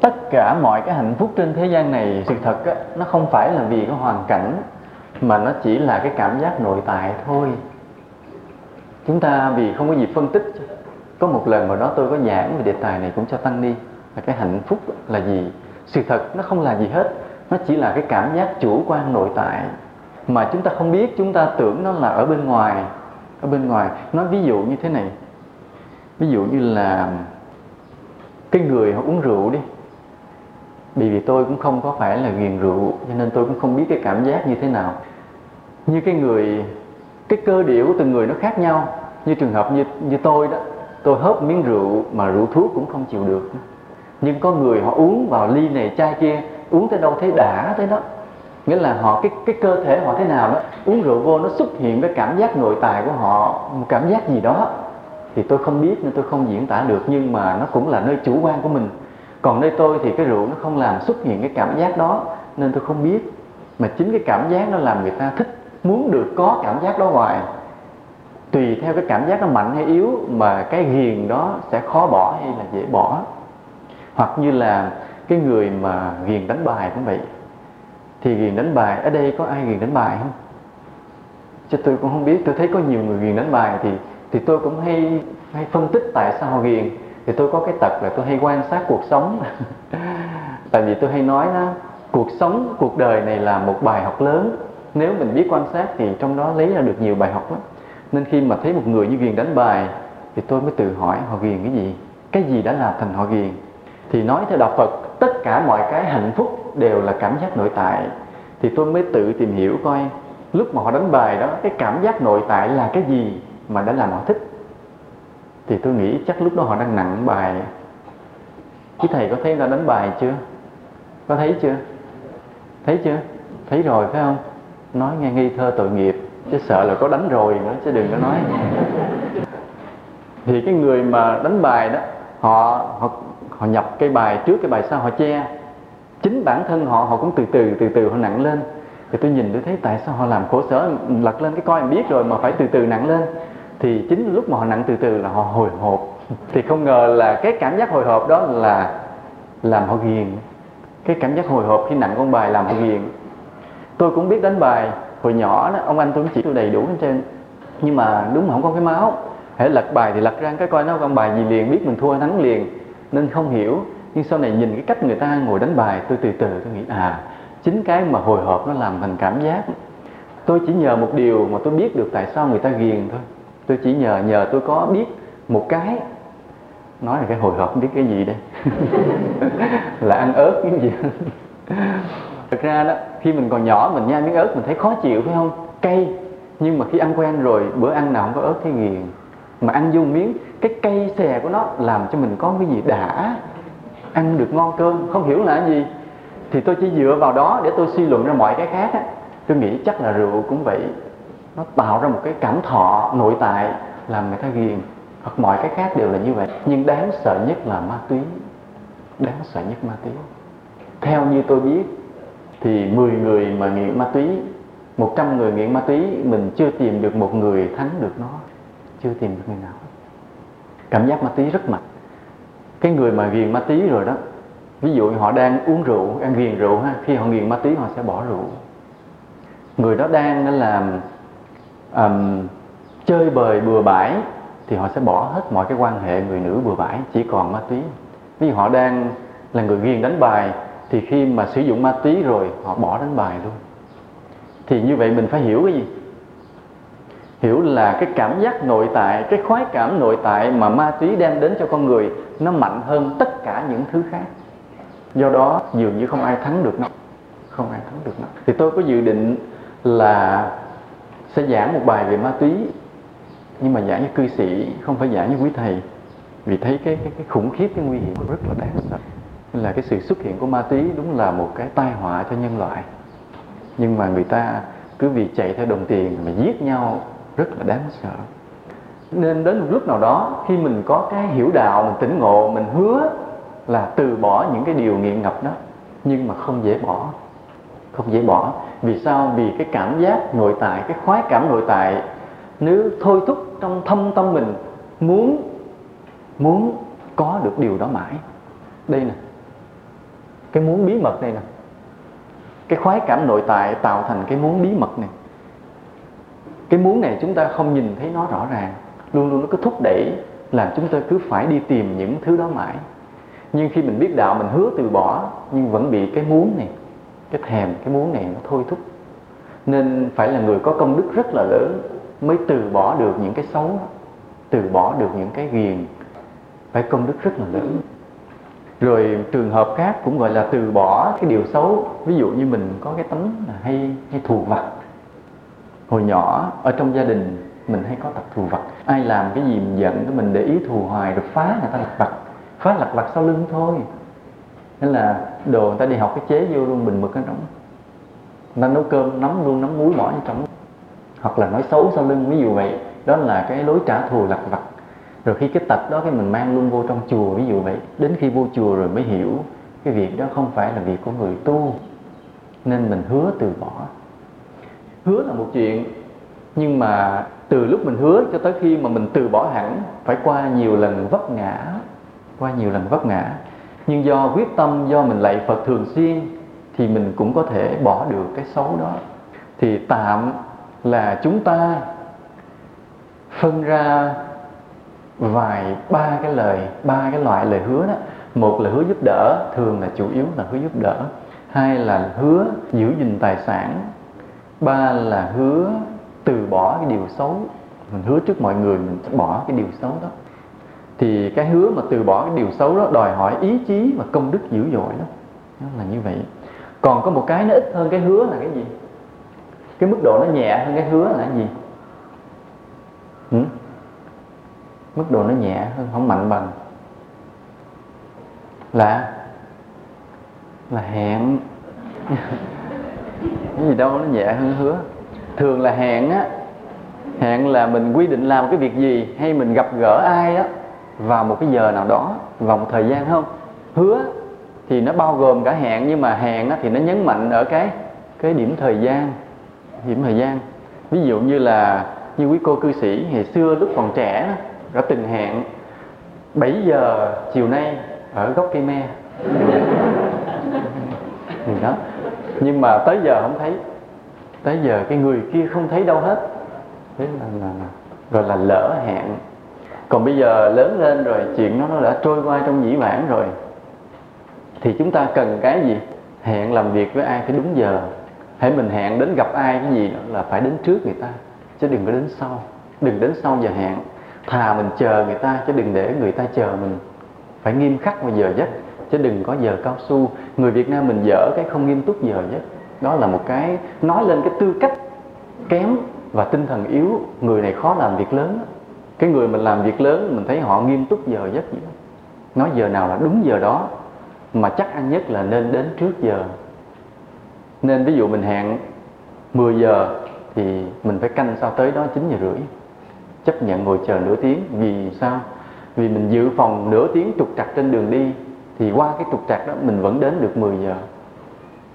Tất cả mọi cái hạnh phúc trên thế gian này sự thật á, nó không phải là vì cái hoàn cảnh mà nó chỉ là cái cảm giác nội tại thôi. Chúng ta vì không có gì phân tích có một lần mà đó tôi có giảng về đề tài này cũng cho tăng đi là cái hạnh phúc là gì. Sự thật nó không là gì hết nó chỉ là cái cảm giác chủ quan nội tại mà chúng ta không biết chúng ta tưởng nó là ở bên ngoài. Ở bên ngoài nói ví dụ như thế này ví dụ như là cái người họ uống rượu đi. Bởi vì tôi cũng không có phải là nghiền rượu, cho nên tôi cũng không biết cái cảm giác như thế nào. Như cái người, cái cơ điệu của từng người nó khác nhau. Như trường hợp như như tôi đó, tôi hớp miếng rượu mà rượu thuốc cũng không chịu được. Nhưng có người họ uống vào ly này chai kia, uống tới đâu thấy đã tới đó. Nghĩa là họ, cái cái cơ thể họ thế nào đó, uống rượu vô nó xuất hiện cái cảm giác nội tại của họ, một cảm giác gì đó thì tôi không biết nên tôi không diễn tả được, nhưng mà nó cũng là nơi chủ quan của mình. Còn nơi tôi thì cái rượu nó không làm xuất hiện cái cảm giác đó, nên tôi không biết. Mà chính cái cảm giác nó làm người ta thích, muốn được có cảm giác đó hoài. Tùy theo cái cảm giác nó mạnh hay yếu mà cái ghiền đó sẽ khó bỏ hay là dễ bỏ. Hoặc như là cái người mà ghiền đánh bài cũng vậy. Thì ghiền đánh bài, ở đây có ai ghiền đánh bài không? Cho tôi cũng không biết, tôi thấy có nhiều người ghiền đánh bài thì thì tôi cũng hay hay phân tích tại sao họ ghiền. Thì tôi có cái tật là tôi hay quan sát cuộc sống. Tại vì tôi hay nói đó, cuộc sống, cuộc đời này là một bài học lớn. Nếu mình biết quan sát thì trong đó lấy ra được nhiều bài học lắm. Nên khi mà thấy một người như ghiền đánh bài, thì tôi mới tự hỏi họ ghiền cái gì? Cái gì đã làm thành họ ghiền? Thì nói theo đạo Phật, tất cả mọi cái hạnh phúc đều là cảm giác nội tại. Thì tôi mới tự tìm hiểu coi, lúc mà họ đánh bài đó, cái cảm giác nội tại là cái gì? Mà đã làm họ thích. Thì tôi nghĩ chắc lúc đó họ đang nặng bài. Quý thầy có thấy người ta đánh bài chưa? Có thấy chưa? Thấy chưa? Thấy rồi, phải không? Nói nghe nghi thơ tội nghiệp, chứ sợ là có đánh rồi nữa, chứ đừng có nói. Thì cái người mà đánh bài đó, họ họ họ nhập cái bài trước, cái bài sau, họ che. Chính bản thân họ họ cũng từ từ từ từ họ nặng lên. Thì tôi nhìn tôi thấy tại sao họ làm khổ sở, lật lên cái coi em biết rồi mà phải từ từ nặng lên thì chính lúc mà họ nặng từ từ là họ hồi hộp. Thì không ngờ là cái cảm giác hồi hộp đó là làm họ ghiền. Cái cảm giác hồi hộp khi nặng con bài làm họ ghiền. Tôi cũng biết đánh bài, hồi nhỏ đó, ông anh tôi cũng chỉ tôi đầy đủ hết trơn. Nhưng mà đúng mà không có cái máu. Hãy lật bài thì lật ra cái coi nó con bài gì liền, biết mình thua thắng liền. Nên không hiểu, nhưng sau này nhìn cái cách người ta ngồi đánh bài, tôi từ từ tôi nghĩ à chính cái mà hồi hộp nó làm thành cảm giác. Tôi chỉ nhờ một điều mà tôi biết được tại sao người ta ghiền thôi tôi chỉ nhờ nhờ tôi có biết một cái. Nói là cái hồi hộp biết cái gì đây. Là ăn ớt cái gì. Thực ra đó, khi mình còn nhỏ, mình nhai miếng ớt mình thấy khó chịu, phải không? Cay. Nhưng mà khi ăn quen rồi, bữa ăn nào không có ớt thấy nghiền. Mà ăn vô miếng, cái cây xè của nó làm cho mình có cái gì đã ăn được ngon cơm, không hiểu là cái gì. Thì tôi chỉ dựa vào đó để tôi suy luận ra mọi cái khác á. Tôi nghĩ chắc là rượu cũng vậy nó tạo ra một cái cảm thọ nội tại làm người ta ghiền. Hoặc mọi cái khác đều là như vậy. Nhưng đáng sợ nhất là ma túy. Đáng sợ nhất ma túy. Theo như tôi biết, thì 10 người mà nghiện ma túy 100 người nghiện ma túy, mình chưa tìm được một người thắng được nó. Chưa tìm được người nào cảm giác ma túy rất mạnh. Cái người mà ghiền ma túy rồi đó, ví dụ họ đang uống rượu ăn ghiền rượu ha, khi họ nghiện ma túy họ sẽ bỏ rượu. Người đó đang làm um, chơi bời bừa bãi thì họ sẽ bỏ hết mọi cái quan hệ người nữ bừa bãi chỉ còn ma túy. Ví dụ họ đang là người ghiền đánh bài thì khi mà sử dụng ma túy rồi họ bỏ đánh bài luôn. Thì như vậy mình phải hiểu cái gì? Hiểu là cái cảm giác nội tại cái khoái cảm nội tại mà ma túy đem đến cho con người nó mạnh hơn tất cả những thứ khác. Do đó dường như không ai thắng được nó. Không ai thắng được nó. Thì tôi có dự định là sẽ giảng một bài về ma túy nhưng mà giảng như cư sĩ không phải giảng như quý thầy. Vì thấy cái cái, cái khủng khiếp cái nguy hiểm rất là đáng sợ. Nên là cái sự xuất hiện của ma túy đúng là một cái tai họa cho nhân loại. Nhưng mà người ta cứ vì chạy theo đồng tiền mà giết nhau rất là đáng sợ. Nên đến một lúc nào đó khi mình có cái hiểu đạo mình tỉnh ngộ mình hứa là từ bỏ những cái điều nghiện ngập đó nhưng mà không dễ bỏ không dễ bỏ. Vì sao? Vì cái cảm giác nội tại, cái khoái cảm nội tại, nếu thôi thúc trong thâm tâm mình muốn muốn có được điều đó mãi. Đây nè, cái muốn bí mật này nè, cái khoái cảm nội tại tạo thành cái muốn bí mật này. Cái muốn này chúng ta không nhìn thấy nó rõ ràng, luôn luôn nó cứ thúc đẩy làm chúng ta cứ phải đi tìm những thứ đó mãi. Nhưng khi mình biết đạo, mình hứa từ bỏ nhưng vẫn bị cái muốn này cái thèm, cái muốn này nó thôi thúc. Nên phải là người có công đức rất là lớn mới từ bỏ được những cái xấu, từ bỏ được những cái ghiền. Phải công đức rất là lớn. Rồi trường hợp khác cũng gọi là từ bỏ cái điều xấu. Ví dụ như mình có cái tánh là hay hay thù vặt. Hồi nhỏ, ở trong gia đình, mình hay có tập thù vặt. Ai làm cái gì mình giận, cái mình để ý thù hoài rồi phá người ta lặt vặt. Phá lặt vặt sau lưng thôi nên là đồ người ta đi học cái chế vô luôn, bình mực ở trong người ta nấu cơm, nấm luôn, nấm muối bỏ vô trong hoặc là nói xấu sau lưng, ví dụ vậy. Đó là cái lối trả thù lặt vặt. Rồi khi cái tật đó, cái mình mang luôn vô trong chùa, ví dụ vậy. Đến khi vô chùa rồi mới hiểu cái việc đó không phải là việc của người tu. Nên mình hứa từ bỏ. Hứa là một chuyện, nhưng mà từ lúc mình hứa cho tới khi mà mình từ bỏ hẳn, phải qua nhiều lần vấp ngã, qua nhiều lần vấp ngã nhưng do quyết tâm, do mình lạy Phật thường xuyên, thì mình cũng có thể bỏ được cái xấu đó. Thì tạm là chúng ta phân ra vài ba cái lời, ba cái loại lời hứa đó. Một là hứa giúp đỡ, thường là chủ yếu là hứa giúp đỡ. Hai là hứa giữ gìn tài sản. Ba là hứa từ bỏ cái điều xấu. Mình hứa trước mọi người mình sẽ bỏ cái điều xấu đó thì cái hứa mà từ bỏ cái điều xấu đó, đòi hỏi ý chí và công đức dữ dội lắm nó là như vậy. Còn có một cái nó ít hơn cái hứa là cái gì? Cái mức độ nó nhẹ hơn cái hứa là cái gì? Ừ? mức độ nó nhẹ hơn, không mạnh bằng. Là? Là hẹn. Cái gì đâu, nó nhẹ hơn hứa. Thường là hẹn á. Hẹn là mình quy định làm cái việc gì hay mình gặp gỡ ai á vào một cái giờ nào đó vào một thời gian không? Hứa thì nó bao gồm cả hẹn nhưng mà hẹn thì nó nhấn mạnh ở cái cái điểm thời gian điểm thời gian. Ví dụ như là như quý cô cư sĩ ngày xưa lúc còn trẻ đó, đã từng hẹn 7 giờ chiều nay ở gốc cây me. Thì đó. Nhưng mà tới giờ không thấy tới giờ cái người kia không thấy đâu hết. Thế là, là, là gọi là lỡ hẹn còn bây giờ lớn lên rồi, chuyện nó nó đã trôi qua trong dĩ vãng rồi, thì chúng ta cần cái gì? Hẹn làm việc với ai phải đúng giờ. Hãy mình hẹn đến gặp ai cái gì đó là phải đến trước người ta, chứ đừng có đến sau. Đừng đến sau giờ hẹn. Thà mình chờ người ta, chứ đừng để người ta chờ mình. Phải nghiêm khắc vào giờ giấc, chứ đừng có giờ cao su. Người Việt Nam mình dở cái không nghiêm túc giờ giấc. Đó là một cái, nói lên cái tư cách kém và tinh thần yếu. Người này khó làm việc lớn cái người mình làm việc lớn mình thấy họ nghiêm túc giờ giấc gì nói giờ nào là đúng giờ đó mà chắc ăn nhất là nên đến trước giờ. Nên ví dụ mình hẹn 10 giờ thì mình phải canh sao tới đó 9 giờ rưỡi. Chấp nhận ngồi chờ nửa tiếng vì sao? Vì mình dự phòng nửa tiếng trục trặc trên đường đi thì qua cái trục trặc đó mình vẫn đến được 10 giờ.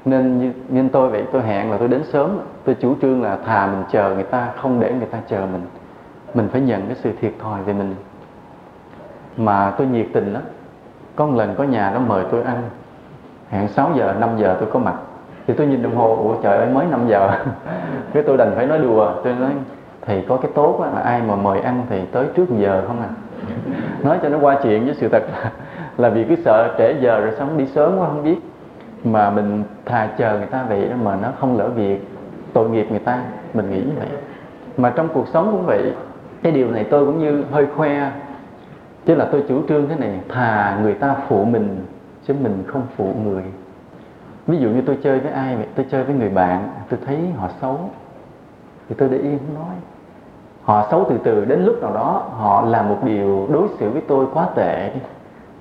Nên như, tôi vậy tôi hẹn là tôi đến sớm. Tôi chủ trương là thà mình chờ người ta không để người ta chờ mình mình phải nhận cái sự thiệt thòi về mình. Mà tôi nhiệt tình lắm. Có một lần có nhà nó mời tôi ăn. Hẹn 6 giờ 5 giờ tôi có mặt. Thì tôi nhìn đồng hồ ủa trời ơi mới 5 giờ. Cái tôi đành phải nói đùa. Tôi nói thì có cái tốt là ai mà mời ăn thì tới trước giờ không à? Nói cho nó qua chuyện với sự thật là, là vì cứ sợ trễ giờ rồi sống đi sớm quá không biết. Mà mình thà chờ người ta vậy đó mà nó không lỡ việc tội nghiệp người ta. Mình nghĩ như vậy. Mà trong cuộc sống cũng vậy cái điều này tôi cũng như hơi khoe. Chứ là tôi chủ trương thế này, thà người ta phụ mình, chứ mình không phụ người. Ví dụ như tôi chơi với ai vậy? Tôi chơi với người bạn, tôi thấy họ xấu. Thì tôi để yên không nói. Họ xấu từ từ, đến lúc nào đó họ làm một điều đối xử với tôi quá tệ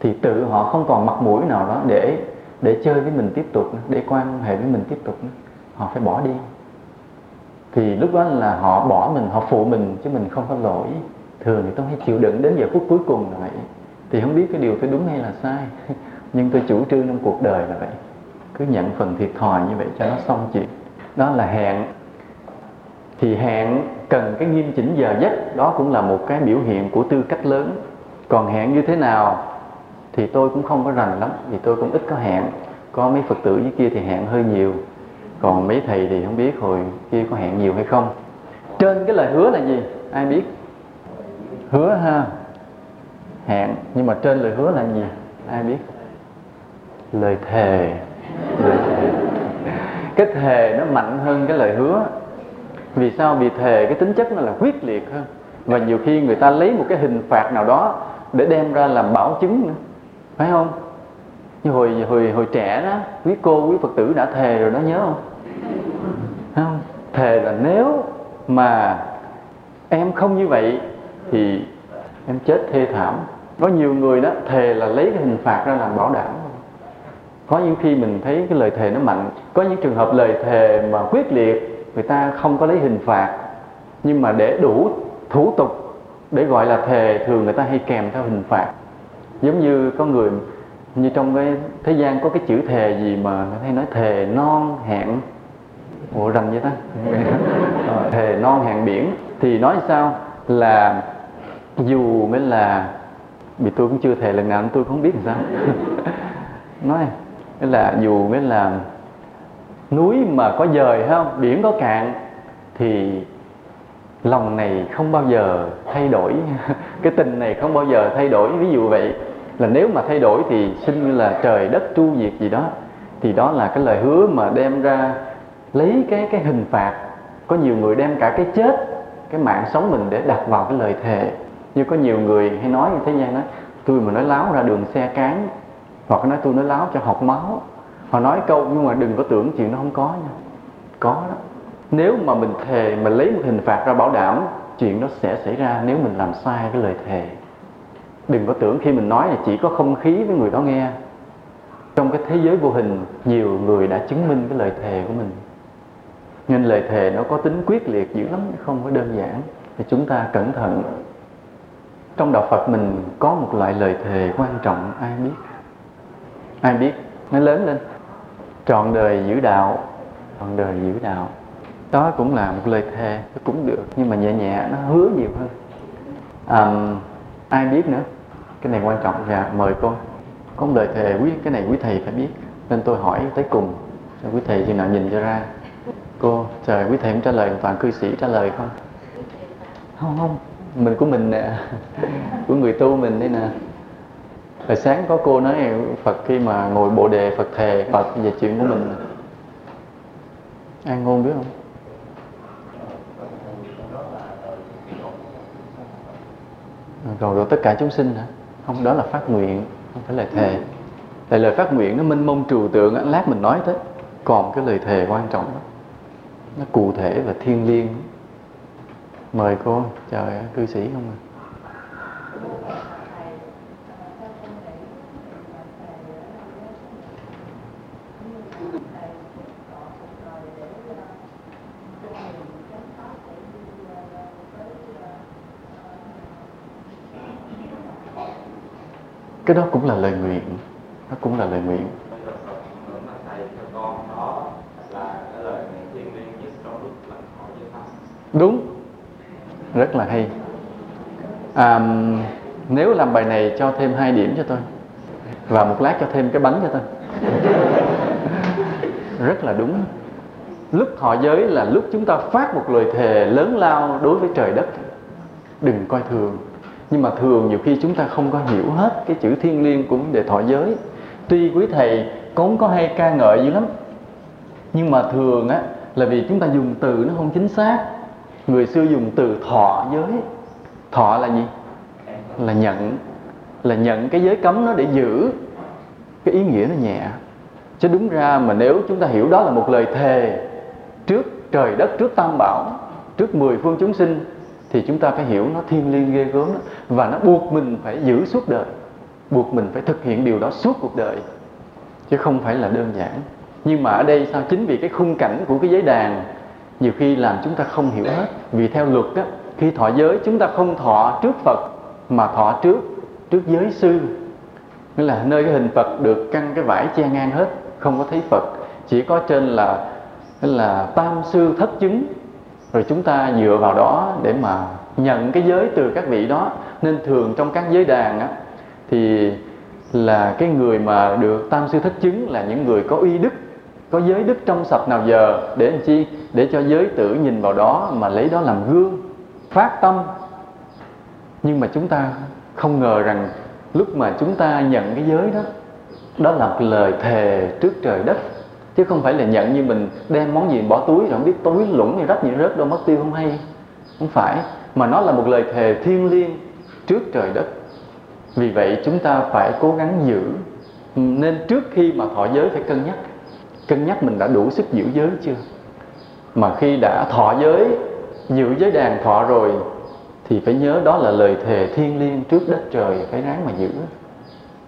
thì tự họ không còn mặt mũi nào đó để để chơi với mình tiếp tục để quan hệ với mình tiếp tục họ phải bỏ đi thì lúc đó là họ bỏ mình, họ phụ mình, chứ mình không có lỗi. Thường thì tôi hay chịu đựng đến giờ phút cuối cùng là vậy. Thì không biết cái điều tôi đúng hay là sai. Nhưng tôi chủ trương trong cuộc đời là vậy. Cứ nhận phần thiệt thòi như vậy cho nó xong chuyện. Đó là hẹn. Thì hẹn cần cái nghiêm chỉnh giờ giấc. Đó cũng là một cái biểu hiện của tư cách lớn. Còn hẹn như thế nào thì tôi cũng không có rành lắm, vì tôi cũng ít có hẹn. Có mấy phật tử dưới kia thì hẹn hơi nhiều còn mấy thầy thì không biết hồi kia có hẹn nhiều hay không. Trên cái lời hứa là gì? Ai biết? Hứa ha. Hẹn, nhưng mà trên lời hứa là gì? Ai biết? Lời thề. Lời thề. Cái thề nó mạnh hơn cái lời hứa. Vì sao? Vì thề cái tính chất nó là quyết liệt hơn. Và nhiều khi người ta lấy một cái hình phạt nào đó để đem ra làm bảo chứng nữa. Phải không? Như hồi hồi hồi trẻ đó, quý cô, quý phật tử đã thề rồi đó, nhớ không? Không? Thề là nếu mà em không như vậy thì em chết thê thảm. Có nhiều người đó thề là lấy cái hình phạt ra làm bảo đảm. Có những khi mình thấy cái lời thề nó mạnh. Có những trường hợp lời thề mà quyết liệt, người ta không có lấy hình phạt. Nhưng mà để đủ thủ tục để gọi là thề, thường người ta hay kèm theo hình phạt. Giống như có người như trong cái thế gian có cái chữ thề gì mà hay nói thề non hẹn? Ủa rành vậy ta? Ờ, thề non hẹn biển. Thì nói sao? Là dù mới là vì tôi cũng chưa thề lần nào tôi không biết làm sao. Nói nghĩa là dù mới là núi mà có dời không? Biển có cạn thì lòng này không bao giờ thay đổi. Cái tình này không bao giờ thay đổi. Ví dụ vậy là nếu mà thay đổi thì xin như là trời đất tru diệt gì đó, thì đó là cái lời hứa mà đem ra lấy cái cái hình phạt. Có nhiều người đem cả cái chết, cái mạng sống mình để đặt vào cái lời thề. Như có nhiều người hay nói như thế gian đó tôi mà nói láo ra đường xe cán, hoặc nói tôi nói láo cho học máu. Họ nói câu, nhưng mà đừng có tưởng chuyện nó không có nha. Có đó. Nếu mà mình thề mình lấy một hình phạt ra bảo đảm, chuyện nó sẽ xảy ra nếu mình làm sai cái lời thề đừng có tưởng khi mình nói là chỉ có không khí với người đó nghe. Trong cái thế giới vô hình nhiều người đã chứng minh cái lời thề của mình. Nên lời thề nó có tính quyết liệt dữ lắm không có đơn giản. Thì chúng ta cẩn thận. Trong đạo Phật mình có một loại lời thề quan trọng ai biết? Ai biết? Nó lớn lên. Trọn đời giữ đạo. Trọn đời giữ đạo. Đó cũng là một lời thề cũng được nhưng mà nhẹ nhẹ nó hứa nhiều hơn. À, ai biết nữa? Cái này quan trọng. Dạ mời cô. Có một lời thề quý cái này quý thầy phải biết. Nên tôi hỏi tới cùng cho quý thầy chừng nào nhìn cho ra. Cô trời quý thầy không trả lời toàn cư sĩ trả lời không? Không không. Mình của mình nè. Của người tu mình đây nè. Hồi sáng có cô nói Phật khi mà ngồi bộ đề Phật thề Phật về chuyện của mình ai ngôn biết không? Rồi rồi tất cả chúng sinh hả không, đó là phát nguyện, không phải lời thề. Tại lời phát nguyện nó minh mông trừu tượng lát mình nói tới. Còn cái lời thề quan trọng đó, nó cụ thể và thiêng liêng. Mời cô trời cư sĩ không à? Cái đó cũng là lời nguyện. Nó cũng là lời nguyện. Đúng. Rất là hay. À, nếu làm bài này cho thêm hai điểm cho tôi. Và một lát cho thêm cái bánh cho tôi. Rất là đúng. Lúc họ giới là lúc chúng ta phát một lời thề lớn lao đối với trời đất. Đừng coi thường nhưng mà thường nhiều khi chúng ta không có hiểu hết cái chữ thiên liêng của vấn đề thọ giới. Tuy quý thầy cũng có hay ca ngợi dữ lắm. Nhưng mà thường á, là vì chúng ta dùng từ nó không chính xác. Người xưa dùng từ thọ giới. Thọ là gì? Là nhận. Là nhận cái giới cấm nó để giữ cái ý nghĩa nó nhẹ. Chứ đúng ra mà nếu chúng ta hiểu đó là một lời thề, trước trời đất, trước tam bảo, trước mười phương chúng sinh thì chúng ta phải hiểu nó thiêng liêng ghê gớm đó, và nó buộc mình phải giữ suốt đời. Buộc mình phải thực hiện điều đó suốt cuộc đời. Chứ không phải là đơn giản. Nhưng mà ở đây sao? Chính vì cái khung cảnh của cái giới đàn nhiều khi làm chúng ta không hiểu hết. Vì theo luật á khi thọ giới chúng ta không thọ trước phật mà thọ trước trước giới sư. Nghĩa là nơi cái hình phật được căng cái vải che ngang hết không có thấy phật. Chỉ có trên là là tam sư thất chứng rồi chúng ta dựa vào đó để mà nhận cái giới từ các vị đó. Nên thường trong các giới đàn á, thì là cái người mà được tam sư thất chứng là những người có uy đức, có giới đức trong sạch nào giờ. Để làm chi? Để cho giới tử nhìn vào đó mà lấy đó làm gương, phát tâm. Nhưng mà chúng ta không ngờ rằng lúc mà chúng ta nhận cái giới đó đó là một lời thề trước trời đất chứ không phải là nhận như mình đem món gì bỏ túi rồi không biết túi lũng như rách gì rớt đâu, mất tiêu không hay. Không phải, mà nó là một lời thề thiêng liêng trước trời đất. Vì vậy chúng ta phải cố gắng giữ, nên trước khi mà thọ giới phải cân nhắc. Cân nhắc mình đã đủ sức giữ giới chưa? Mà khi đã thọ giới, giữ giới đàn thọ rồi, thì phải nhớ đó là lời thề thiên liêng trước đất trời phải ráng mà giữ.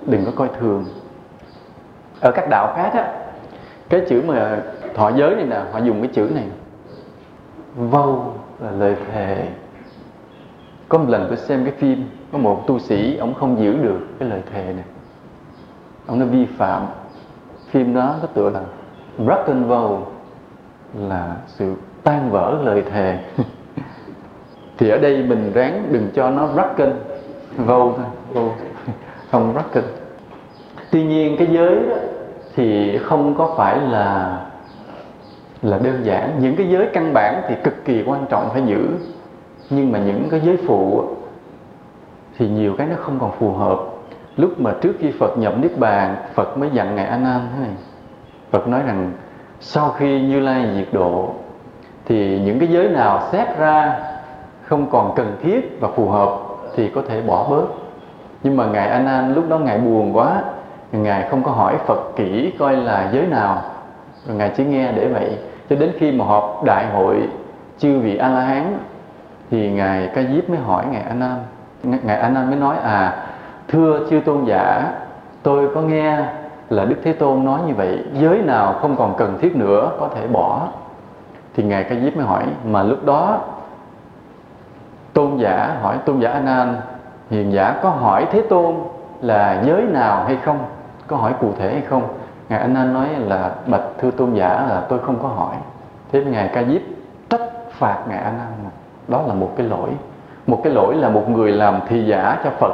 Đừng có coi thường. Ở các đạo khác á cái chữ mà thọ giới này nè họ dùng cái chữ này. Vâu là lời thề. Có một lần tôi xem cái phim có một tu sĩ ông không giữ được cái lời thề này. Ông đã vi phạm. Phim đó có tựa là broken vow là sự tan vỡ lời thề. Thì ở đây mình ráng đừng cho nó broken vow thôi. Vow không broken tuy nhiên cái giới đó thì không có phải là là đơn giản. Những cái giới căn bản thì cực kỳ quan trọng phải giữ. Nhưng mà những cái giới phụ thì nhiều cái nó không còn phù hợp. Lúc mà trước khi Phật nhập Niết Bàn, Phật mới dặn Ngài A Nan thế này. Phật nói rằng, sau khi Như Lai diệt độ, thì những cái giới nào xét ra không còn cần thiết và phù hợp thì có thể bỏ bớt. Nhưng mà ngài A Nan lúc đó ngài buồn quá ngài không có hỏi Phật kỹ coi là giới nào. Rồi ngài chỉ nghe để vậy. Cho đến khi mà họp đại hội chư vị A La Hán thì ngài Ca Diếp mới hỏi ngài A Nan ngài A Nan mới nói à thưa chư tôn giả, tôi có nghe là Đức Thế Tôn nói như vậy. Giới nào không còn cần thiết nữa, có thể bỏ. Thì ngài Ca Diếp mới hỏi, mà lúc đó, tôn giả hỏi tôn giả A Nan hiền giả có hỏi Thế Tôn là giới nào hay không? Có hỏi cụ thể hay không? Ngài anh Nan nói là bạch thưa tôn giả là tôi không có hỏi. Thế ngài Ca Diếp trách phạt ngài anh Nan đó là một cái lỗi. Một cái lỗi là một người làm thị giả cho Phật.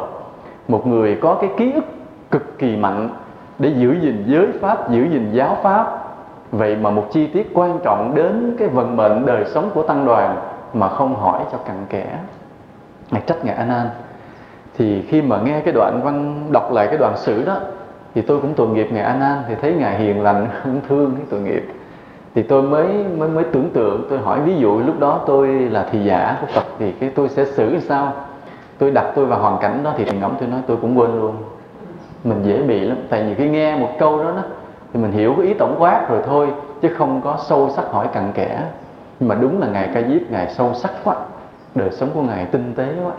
Một người có cái ký ức cực kỳ mạnh để giữ gìn giới pháp, giữ gìn giáo pháp. Vậy mà một chi tiết quan trọng đến cái vận mệnh đời sống của tăng đoàn mà không hỏi cho cặn kẽ. Ngài trách ngài a nan thì khi mà nghe cái đoạn văn, đọc lại cái đoạn sử đó thì tôi cũng tội nghiệp ngài an an thì thấy ngài hiền lành cũng thương cái tội nghiệp. Thì tôi mới mới mới tưởng tượng tôi hỏi ví dụ lúc đó tôi là thị giả của Phật thì cái tôi sẽ xử sao? Tôi đặt tôi vào hoàn cảnh đó thì ngẫm tôi nói tôi cũng quên luôn. Mình dễ bị lắm tại vì khi nghe một câu đó, đó thì mình hiểu cái ý tổng quát rồi thôi chứ không có sâu sắc hỏi cặn kẽ. Nhưng mà đúng là ngài ca diếp ngài sâu sắc quá đời sống của ngài tinh tế quá.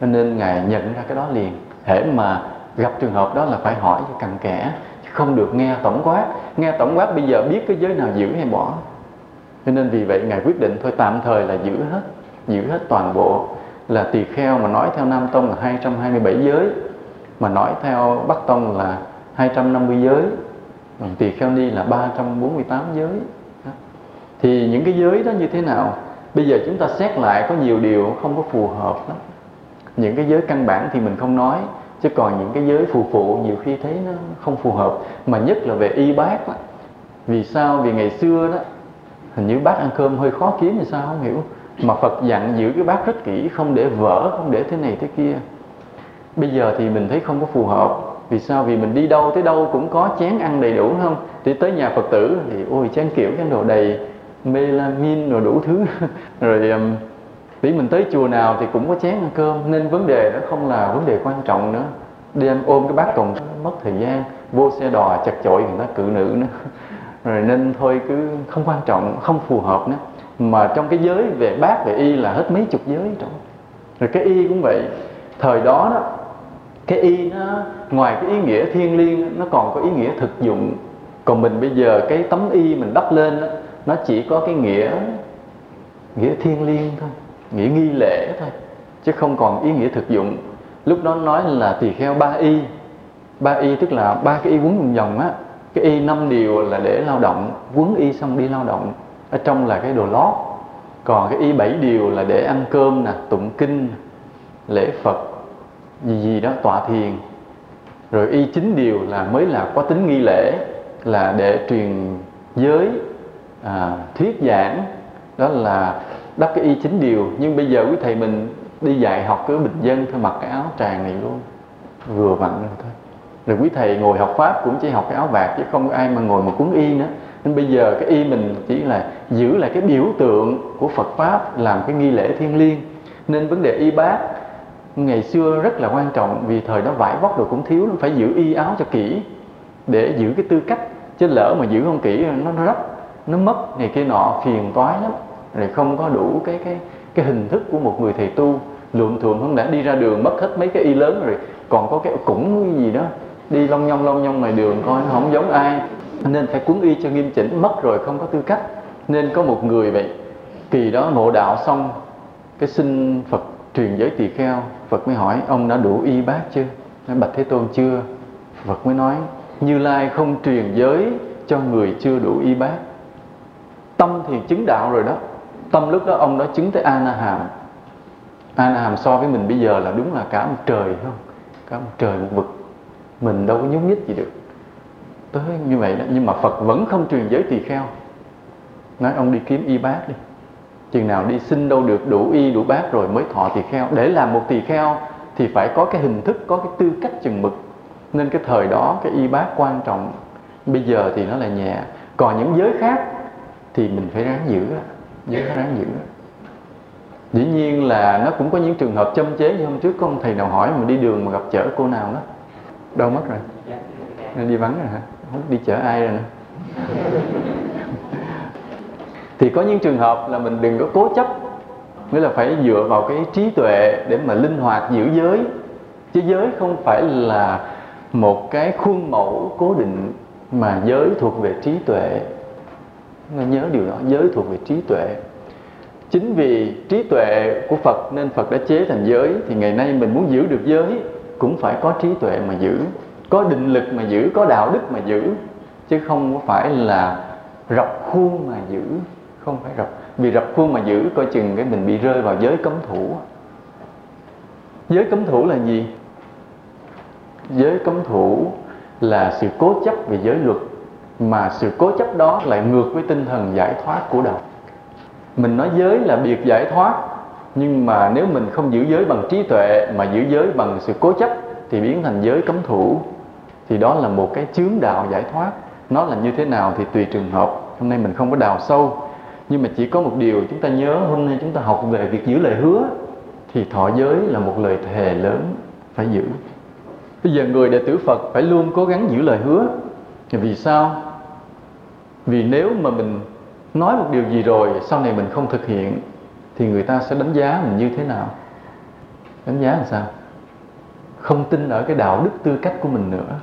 Nên ngài nhận ra cái đó liền. Hễ mà gặp trường hợp đó là phải hỏi cho cặn kẽ, không được nghe tổng quát. Nghe tổng quát bây giờ biết cái giới nào giữ hay bỏ. Cho nên vì vậy ngài quyết định thôi, tạm thời là giữ hết giữ hết toàn bộ. Là tỳ kheo mà nói theo Nam Tông là 227 giới, mà nói theo Bắc Tông là 250 giới, còn tỳ kheo ni là 348 giới. Thì những cái giới đó như thế nào? Bây giờ chúng ta xét lại có nhiều điều không có phù hợp lắm. Những cái giới căn bản thì mình không nói chứ còn những cái giới phù phụ nhiều khi thấy nó không phù hợp. Mà nhất là về y bác đó. vì sao? Vì ngày xưa đó hình như bác ăn cơm hơi khó kiếm thì sao không hiểu. Mà Phật dặn giữ cái bát rất kỹ không để vỡ không để thế này thế kia. Bây giờ thì mình thấy không có phù hợp. Vì sao? Vì mình đi đâu tới đâu cũng có chén ăn đầy đủ không? Thì tới nhà Phật tử thì ôi chén kiểu chén đồ đầy melamin rồi đủ thứ. Rồi um, vì mình tới chùa nào thì cũng có chén ăn cơm nên vấn đề đó không là vấn đề quan trọng nữa. Đem ôm cái bát còn mất thời gian vô xe đò chặt chội người ta cự nữ nữa. Rồi nên thôi cứ không quan trọng không phù hợp nữa. Mà trong cái giới về bác về y là hết mấy chục giới trong rồi cái y cũng vậy. Thời đó đó cái y nó ngoài cái ý nghĩa thiêng liêng nó còn có ý nghĩa thực dụng. Còn mình bây giờ cái tấm y mình đắp lên đó, nó chỉ có cái nghĩa nghĩa thiêng liêng thôi nghĩa nghi lễ thôi chứ không còn ý nghĩa thực dụng. Lúc đó nói là tỳ kheo ba y. Ba y tức là ba cái y quấn vòng vòng á. Cái y năm điều là để lao động quấn y xong đi lao động. Ở trong là cái đồ lót. Còn cái y bảy điều là để ăn cơm nè tụng kinh lễ phật gì gì đó tọa thiền. Rồi y chín điều là mới là có tính nghi lễ là để truyền giới à, thuyết giảng. Đó là đắp cái y chính điều. Nhưng bây giờ quý thầy mình đi dạy học cứ bình dân thôi mặc cái áo tràng này luôn. Vừa vặn rồi thôi. Rồi quý thầy ngồi học pháp cũng chỉ học cái áo bạc chứ không ai mà ngồi mà cuốn y nữa. Nên bây giờ cái y mình chỉ là giữ lại cái biểu tượng của Phật pháp làm cái nghi lễ thiêng liêng. Nên vấn đề y bát ngày xưa rất là quan trọng, vì thời đó vải vóc đồ cũng thiếu phải giữ y áo cho kỹ để giữ cái tư cách. Chứ lỡ mà giữ không kỹ, nó nó rách, nó mất, này kia nọ, phiền toái lắm này, không có đủ cái cái cái hình thức của một người thầy tu. Luộm thuộm không đã đi ra đường, mất hết mấy cái y lớn rồi. Còn có cái củng cái gì đó. Đi long nhong long nhong ngoài đường coi, nó không giống ai. Nên phải cuốn y cho nghiêm chỉnh. Mất rồi không có tư cách. Nên có một người vậy. Kỳ đó ngộ đạo xong, cái xin Phật truyền giới tỳ kheo. Phật mới hỏi, ông đã đủ y bác chưa? Nói, bạch thế tôn chưa. Phật mới nói, như lai không truyền giới cho người chưa đủ y bác. Tâm thì chứng đạo rồi đó tâm lúc đó ông đó chứng tới a hàm a hàm so với mình bây giờ là đúng là cả một trời không? Cả một trời, một vực. Mình đâu có nhúc nhích gì được. Tới như vậy đó. Nhưng mà Phật vẫn không truyền giới tỳ kheo. Nói ông đi kiếm y bác đi. Chừng nào đi xin đâu được đủ y, đủ bác rồi mới thọ tỳ kheo. Để làm một tỳ kheo thì phải có cái hình thức, có cái tư cách chừng mực. Nên cái thời đó, cái y bác quan trọng. Bây giờ thì nó là nhẹ. Còn những giới khác thì mình phải ráng giữ giới ráng giữ dĩ nhiên là nó cũng có những trường hợp châm chế như hôm trước có ông thầy nào hỏi mà đi đường mà gặp chở cô nào đó. Đâu mất rồi. Nên đi vắng rồi hả? Không đi chở ai rồi nữa. Thì có những trường hợp là mình đừng có cố chấp, nghĩa là phải dựa vào cái trí tuệ để mà linh hoạt giữ giới. Chứ giới không phải là một cái khuôn mẫu cố định mà giới thuộc về trí tuệ nên nhớ điều đó, giới thuộc về trí tuệ. Chính vì trí tuệ của Phật nên Phật đã chế thành giới, thì ngày nay mình muốn giữ được giới cũng phải có trí tuệ mà giữ, có định lực mà giữ, có đạo đức mà giữ, chứ không phải là rập khuôn mà giữ. Không phải rập, vì rập khuôn mà giữ coi chừng cái mình bị rơi vào giới cấm thủ. Giới cấm thủ là gì? Giới cấm thủ là sự cố chấp về giới luật mà sự cố chấp đó lại ngược với tinh thần giải thoát của đạo. Mình nói giới là biệt giải thoát, nhưng mà nếu mình không giữ giới bằng trí tuệ mà giữ giới bằng sự cố chấp thì biến thành giới cấm thủ. Thì đó là một cái chướng đạo giải thoát. Nó là như thế nào thì tùy trường hợp. Hôm nay mình không có đào sâu, nhưng mà chỉ có một điều chúng ta nhớ, hôm nay chúng ta học về việc giữ lời hứa, thì thọ giới là một lời thề lớn phải giữ. Bây giờ người đệ tử phật phải luôn cố gắng giữ lời hứa. Vì sao? Vì nếu mà mình nói một điều gì rồi, sau này mình không thực hiện, thì người ta sẽ đánh giá mình như thế nào? Đánh giá làm sao? Không tin ở cái đạo đức tư cách của mình nữa.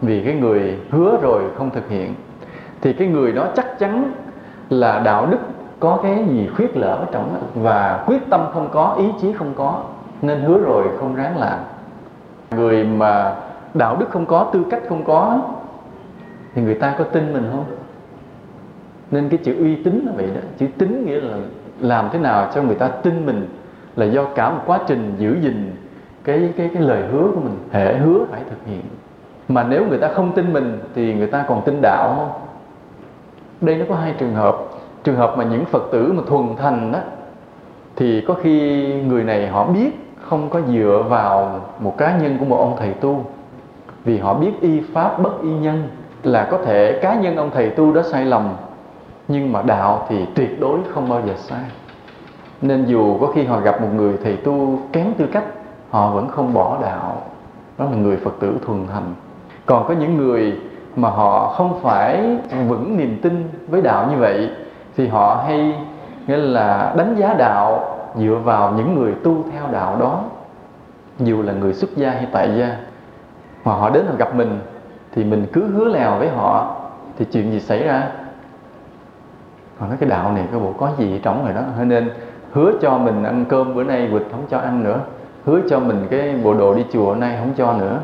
Vì cái người hứa rồi không thực hiện, thì cái người đó chắc chắn là đạo đức có cái gì khuyết lỡ trong đó. Và quyết tâm không có, ý chí không có, nên hứa rồi không ráng làm. Người mà đạo đức không có, tư cách không có, thì người ta có tin mình không? Nên cái chữ uy tín là vậy đó. Chữ tín nghĩa là làm thế nào cho người ta tin mình là do cả một quá trình giữ gìn cái cái cái lời hứa của mình, hệ hứa phải thực hiện. Mà nếu người ta không tin mình thì người ta còn tin đạo không? Đây nó có hai trường hợp. Trường hợp mà những phật tử mà thuần thành đó thì có khi người này họ biết không có dựa vào một cá nhân của một ông thầy tu. Vì họ biết y pháp bất y nhân là có thể cá nhân ông thầy tu đó sai lầm nhưng mà đạo thì tuyệt đối không bao giờ sai. Nên dù có khi họ gặp một người thầy tu kém tư cách, họ vẫn không bỏ đạo. Đó là người phật tử thuần thành còn có những người mà họ không phải vững niềm tin với đạo như vậy, thì họ hay, nghĩa là đánh giá đạo dựa vào những người tu theo đạo đó. Dù là người xuất gia hay tại gia. Mà họ đến họ gặp mình, thì mình cứ hứa lèo với họ, thì chuyện gì xảy ra? Mà nói cái đạo này, cái bộ có gì trống rồi đó. Nên hứa cho mình ăn cơm bữa nay vịt không cho ăn nữa. Hứa cho mình cái bộ đồ đi chùa nay không cho nữa.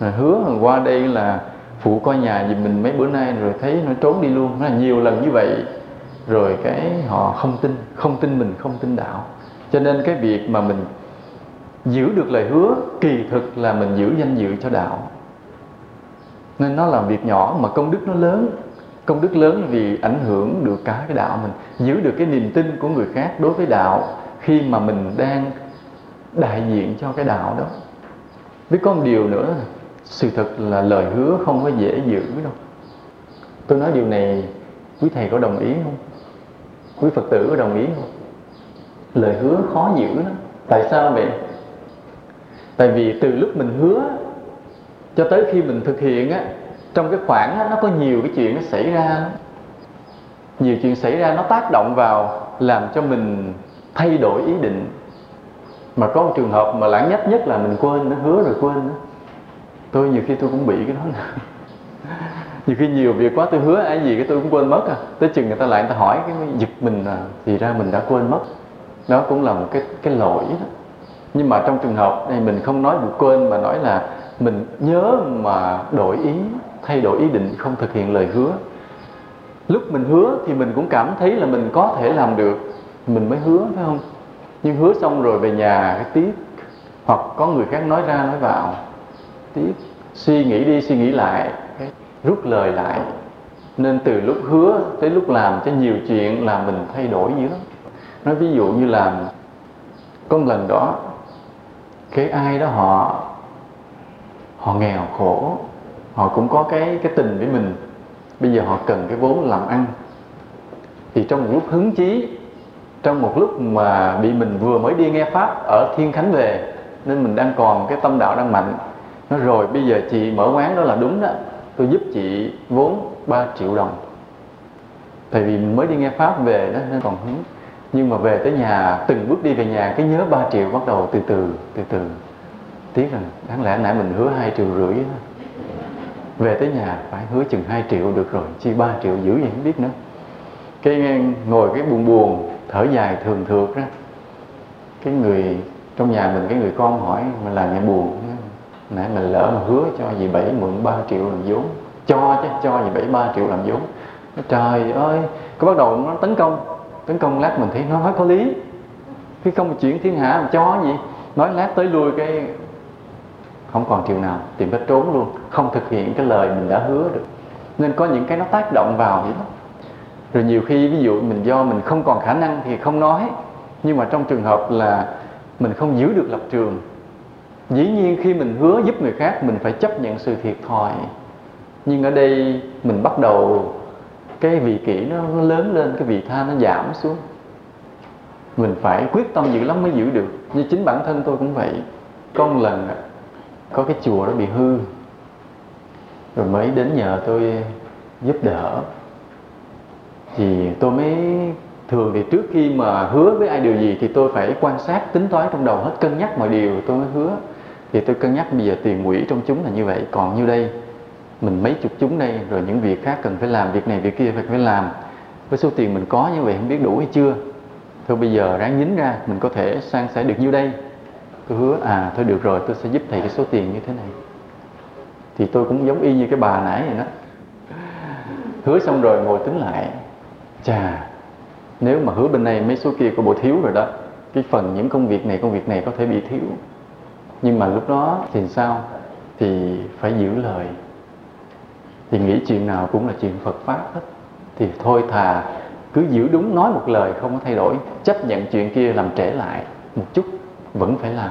Rồi hứa qua đây là phụ coi nhà gì mình mấy bữa nay rồi thấy nó trốn đi luôn. Nó là nhiều lần như vậy, rồi cái họ không tin không tin mình, không tin đạo. Cho nên cái việc mà mình giữ được lời hứa, kỳ thực là mình giữ danh dự cho đạo. Nên nó là việc nhỏ mà công đức nó lớn công đức lớn vì ảnh hưởng được cả cái đạo mình, giữ được cái niềm tin của người khác đối với đạo khi mà mình đang đại diện cho cái đạo đó. Biết có một điều nữa, sự thật là lời hứa không có dễ giữ đâu. Tôi nói điều này, quý thầy có đồng ý không? Quý phật tử có đồng ý không? Lời hứa khó giữ lắm. Tại sao vậy? Tại vì từ lúc mình hứa cho tới khi mình thực hiện á trong cái khoảng nó có nhiều cái chuyện nó xảy ra. Nhiều chuyện xảy ra nó tác động vào, làm cho mình thay đổi ý định. Mà có một trường hợp mà lãng nhất nhất là mình quên, nó hứa rồi quên đó. tôi nhiều khi tôi cũng bị cái đó nè. Nhiều khi nhiều việc quá tôi hứa, ai gì cái tôi cũng quên mất à. Tới chừng người ta lại người ta hỏi cái giật mình à thì ra mình đã quên mất. Đó cũng là một cái cái lỗi đó. Nhưng mà trong trường hợp này mình không nói bị quên mà nói là mình nhớ mà đổi ý thay đổi ý định, không thực hiện lời hứa. Lúc mình hứa thì mình cũng cảm thấy là mình có thể làm được. Mình mới hứa, phải không? Nhưng hứa xong rồi về nhà, cái tiếc. Hoặc có người khác nói ra, nói vào. Tiếc. Suy nghĩ đi, suy nghĩ lại. Rút lời lại. Nên từ lúc hứa tới lúc làm, cho nhiều chuyện là mình thay đổi dữ lắm nói ví dụ như là, có một lần đó, cái ai đó họ họ nghèo khổ họ cũng có cái cái tình với mình. Bây giờ họ cần cái vốn làm ăn. Thì trong một lúc hứng chí, trong một lúc mà bị mình vừa mới đi nghe pháp ở thiên khánh về, nên mình đang còn cái tâm đạo đang mạnh. Nó rồi, bây giờ chị mở quán đó là đúng đó. Tôi giúp chị vốn 3 triệu đồng. Tại vì mới đi nghe pháp về đó nên còn hứng. Nhưng mà về tới nhà, từng bước đi về nhà, cái nhớ 3 triệu bắt đầu từ từ từ từ. Tiếc rằng, đáng lẽ nãy mình hứa hai triệu rưỡi đó về tới nhà, phải hứa chừng 2 triệu được rồi, chi 3 triệu giữ vậy không biết nữa. Cái ngồi cái buồn buồn, thở dài thường thượt đó cái người, trong nhà mình, cái người con hỏi, mà là nghe buồn nãy mình lỡ mà hứa cho dì bảy mượn 3 triệu làm vốn. Cho chứ, cho dì bảy 3 triệu làm vốn. Trời ơi, có bắt đầu nó tấn công. Tấn công lát mình thấy nó nói có lý. Cái không chuyển chuyện thiên hạ mà cho gì? Nói lát tới lui cái không còn chiều nào tìm cách trốn luôn không thực hiện cái lời mình đã hứa được. Nên có những cái nó tác động vào vậy đó. Rồi nhiều khi ví dụ mình do mình không còn khả năng thì không nói nhưng mà trong trường hợp là mình không giữ được lập trường dĩ nhiên khi mình hứa giúp người khác mình phải chấp nhận sự thiệt thòi. Nhưng ở đây mình bắt đầu cái vị kỷ nó, nó lớn lên cái vị tha nó giảm xuống. Mình phải quyết tâm dữ lắm mới giữ được. Như chính bản thân tôi cũng vậy. Con lần có cái chùa nó bị hư. Rồi mới đến nhờ tôi giúp đỡ. Thì tôi mới, thường thì trước khi mà hứa với ai điều gì thì tôi phải quan sát tính toán trong đầu hết, cân nhắc mọi điều tôi mới hứa. Thì tôi cân nhắc bây giờ tiền quỹ trong chúng là như vậy, còn như đây? Mình mấy chục chúng đây, rồi những việc khác cần phải làm, việc này, việc kia phải phải làm. Với số tiền mình có như vậy không biết đủ hay chưa? Thôi bây giờ ráng nhín ra, mình có thể sang sẻ được nhiêu đây? Tôi hứa à thôi được rồi, tôi sẽ giúp thầy cái số tiền như thế này. Thì tôi cũng giống y như cái bà nãy vậy đó. Hứa xong rồi ngồi tính lại. Chà, nếu mà hứa bên này mấy số kia có bộ thiếu rồi đó, cái phần những công việc này, công việc này có thể bị thiếu. Nhưng mà lúc đó thì sao? Thì phải giữ lời. Thì nghĩ chuyện nào cũng là chuyện Phật pháp hết. Thì thôi thà cứ giữ đúng, nói một lời không có thay đổi, chấp nhận chuyện kia làm trễ lại một chút vẫn phải làm.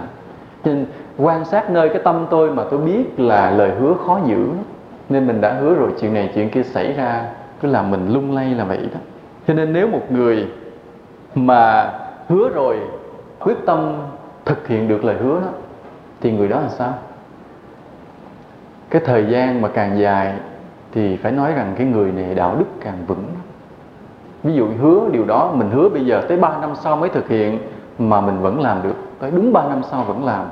Nên quan sát nơi cái tâm tôi mà tôi biết là lời hứa khó giữ, nên mình đã hứa rồi, chuyện này, chuyện kia xảy ra, cứ làm mình lung lay là vậy đó. Cho nên nếu một người mà hứa rồi, quyết tâm thực hiện được lời hứa đó, thì người đó là sao? Cái thời gian mà càng dài thì phải nói rằng cái người này đạo đức càng vững. Ví dụ hứa điều đó, mình hứa bây giờ tới 3 năm sau mới thực hiện mà mình vẫn làm được tới đúng 3 năm sau vẫn làm,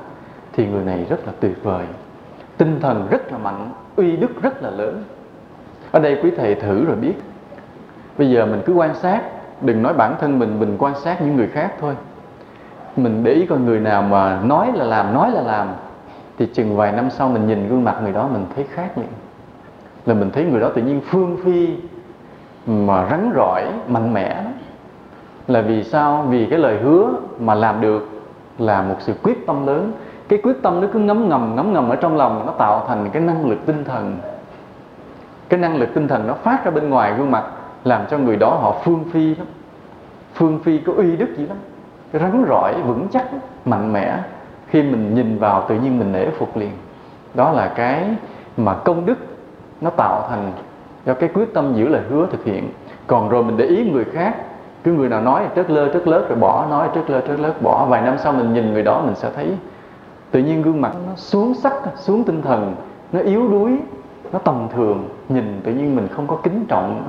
thì người này rất là tuyệt vời. Tinh thần rất là mạnh, uy đức rất là lớn. Ở đây quý thầy thử rồi biết. Bây giờ mình cứ quan sát, đừng nói bản thân mình mình quan sát những người khác thôi. Mình để ý coi người nào mà nói là làm, nói là làm, thì chừng vài năm sau mình nhìn gương mặt người đó mình thấy khác liền. Là mình thấy người đó tự nhiên phương phi, mà rắn rỏi, mạnh mẽ là vì sao? Vì cái lời hứa mà làm được là một sự quyết tâm lớn. Cái quyết tâm nó cứ ngấm ngầm ngấm ngầm ở trong lòng, nó tạo thành cái năng lực tinh thần. Cái năng lực tinh thần nó phát ra bên ngoài gương mặt, làm cho người đó họ phương phi lắm. Phương phi có uy đức gì lắm. Rắn rỏi, vững chắc, mạnh mẽ. Khi mình nhìn vào, tự nhiên mình nể phục liền. Đó là cái mà công đức nó tạo thành do cái quyết tâm giữ lời hứa thực hiện. Còn rồi mình để ý người khác cứ người nào nói trớt lơ, trớt lớt rồi bỏ, nói trớt lơ, trớt lớt, bỏ. Vài năm sau mình nhìn người đó, mình sẽ thấy tự nhiên gương mặt nó xuống sắc, xuống tinh thần, nó yếu đuối, nó tầm thường. Nhìn tự nhiên mình không có kính trọng.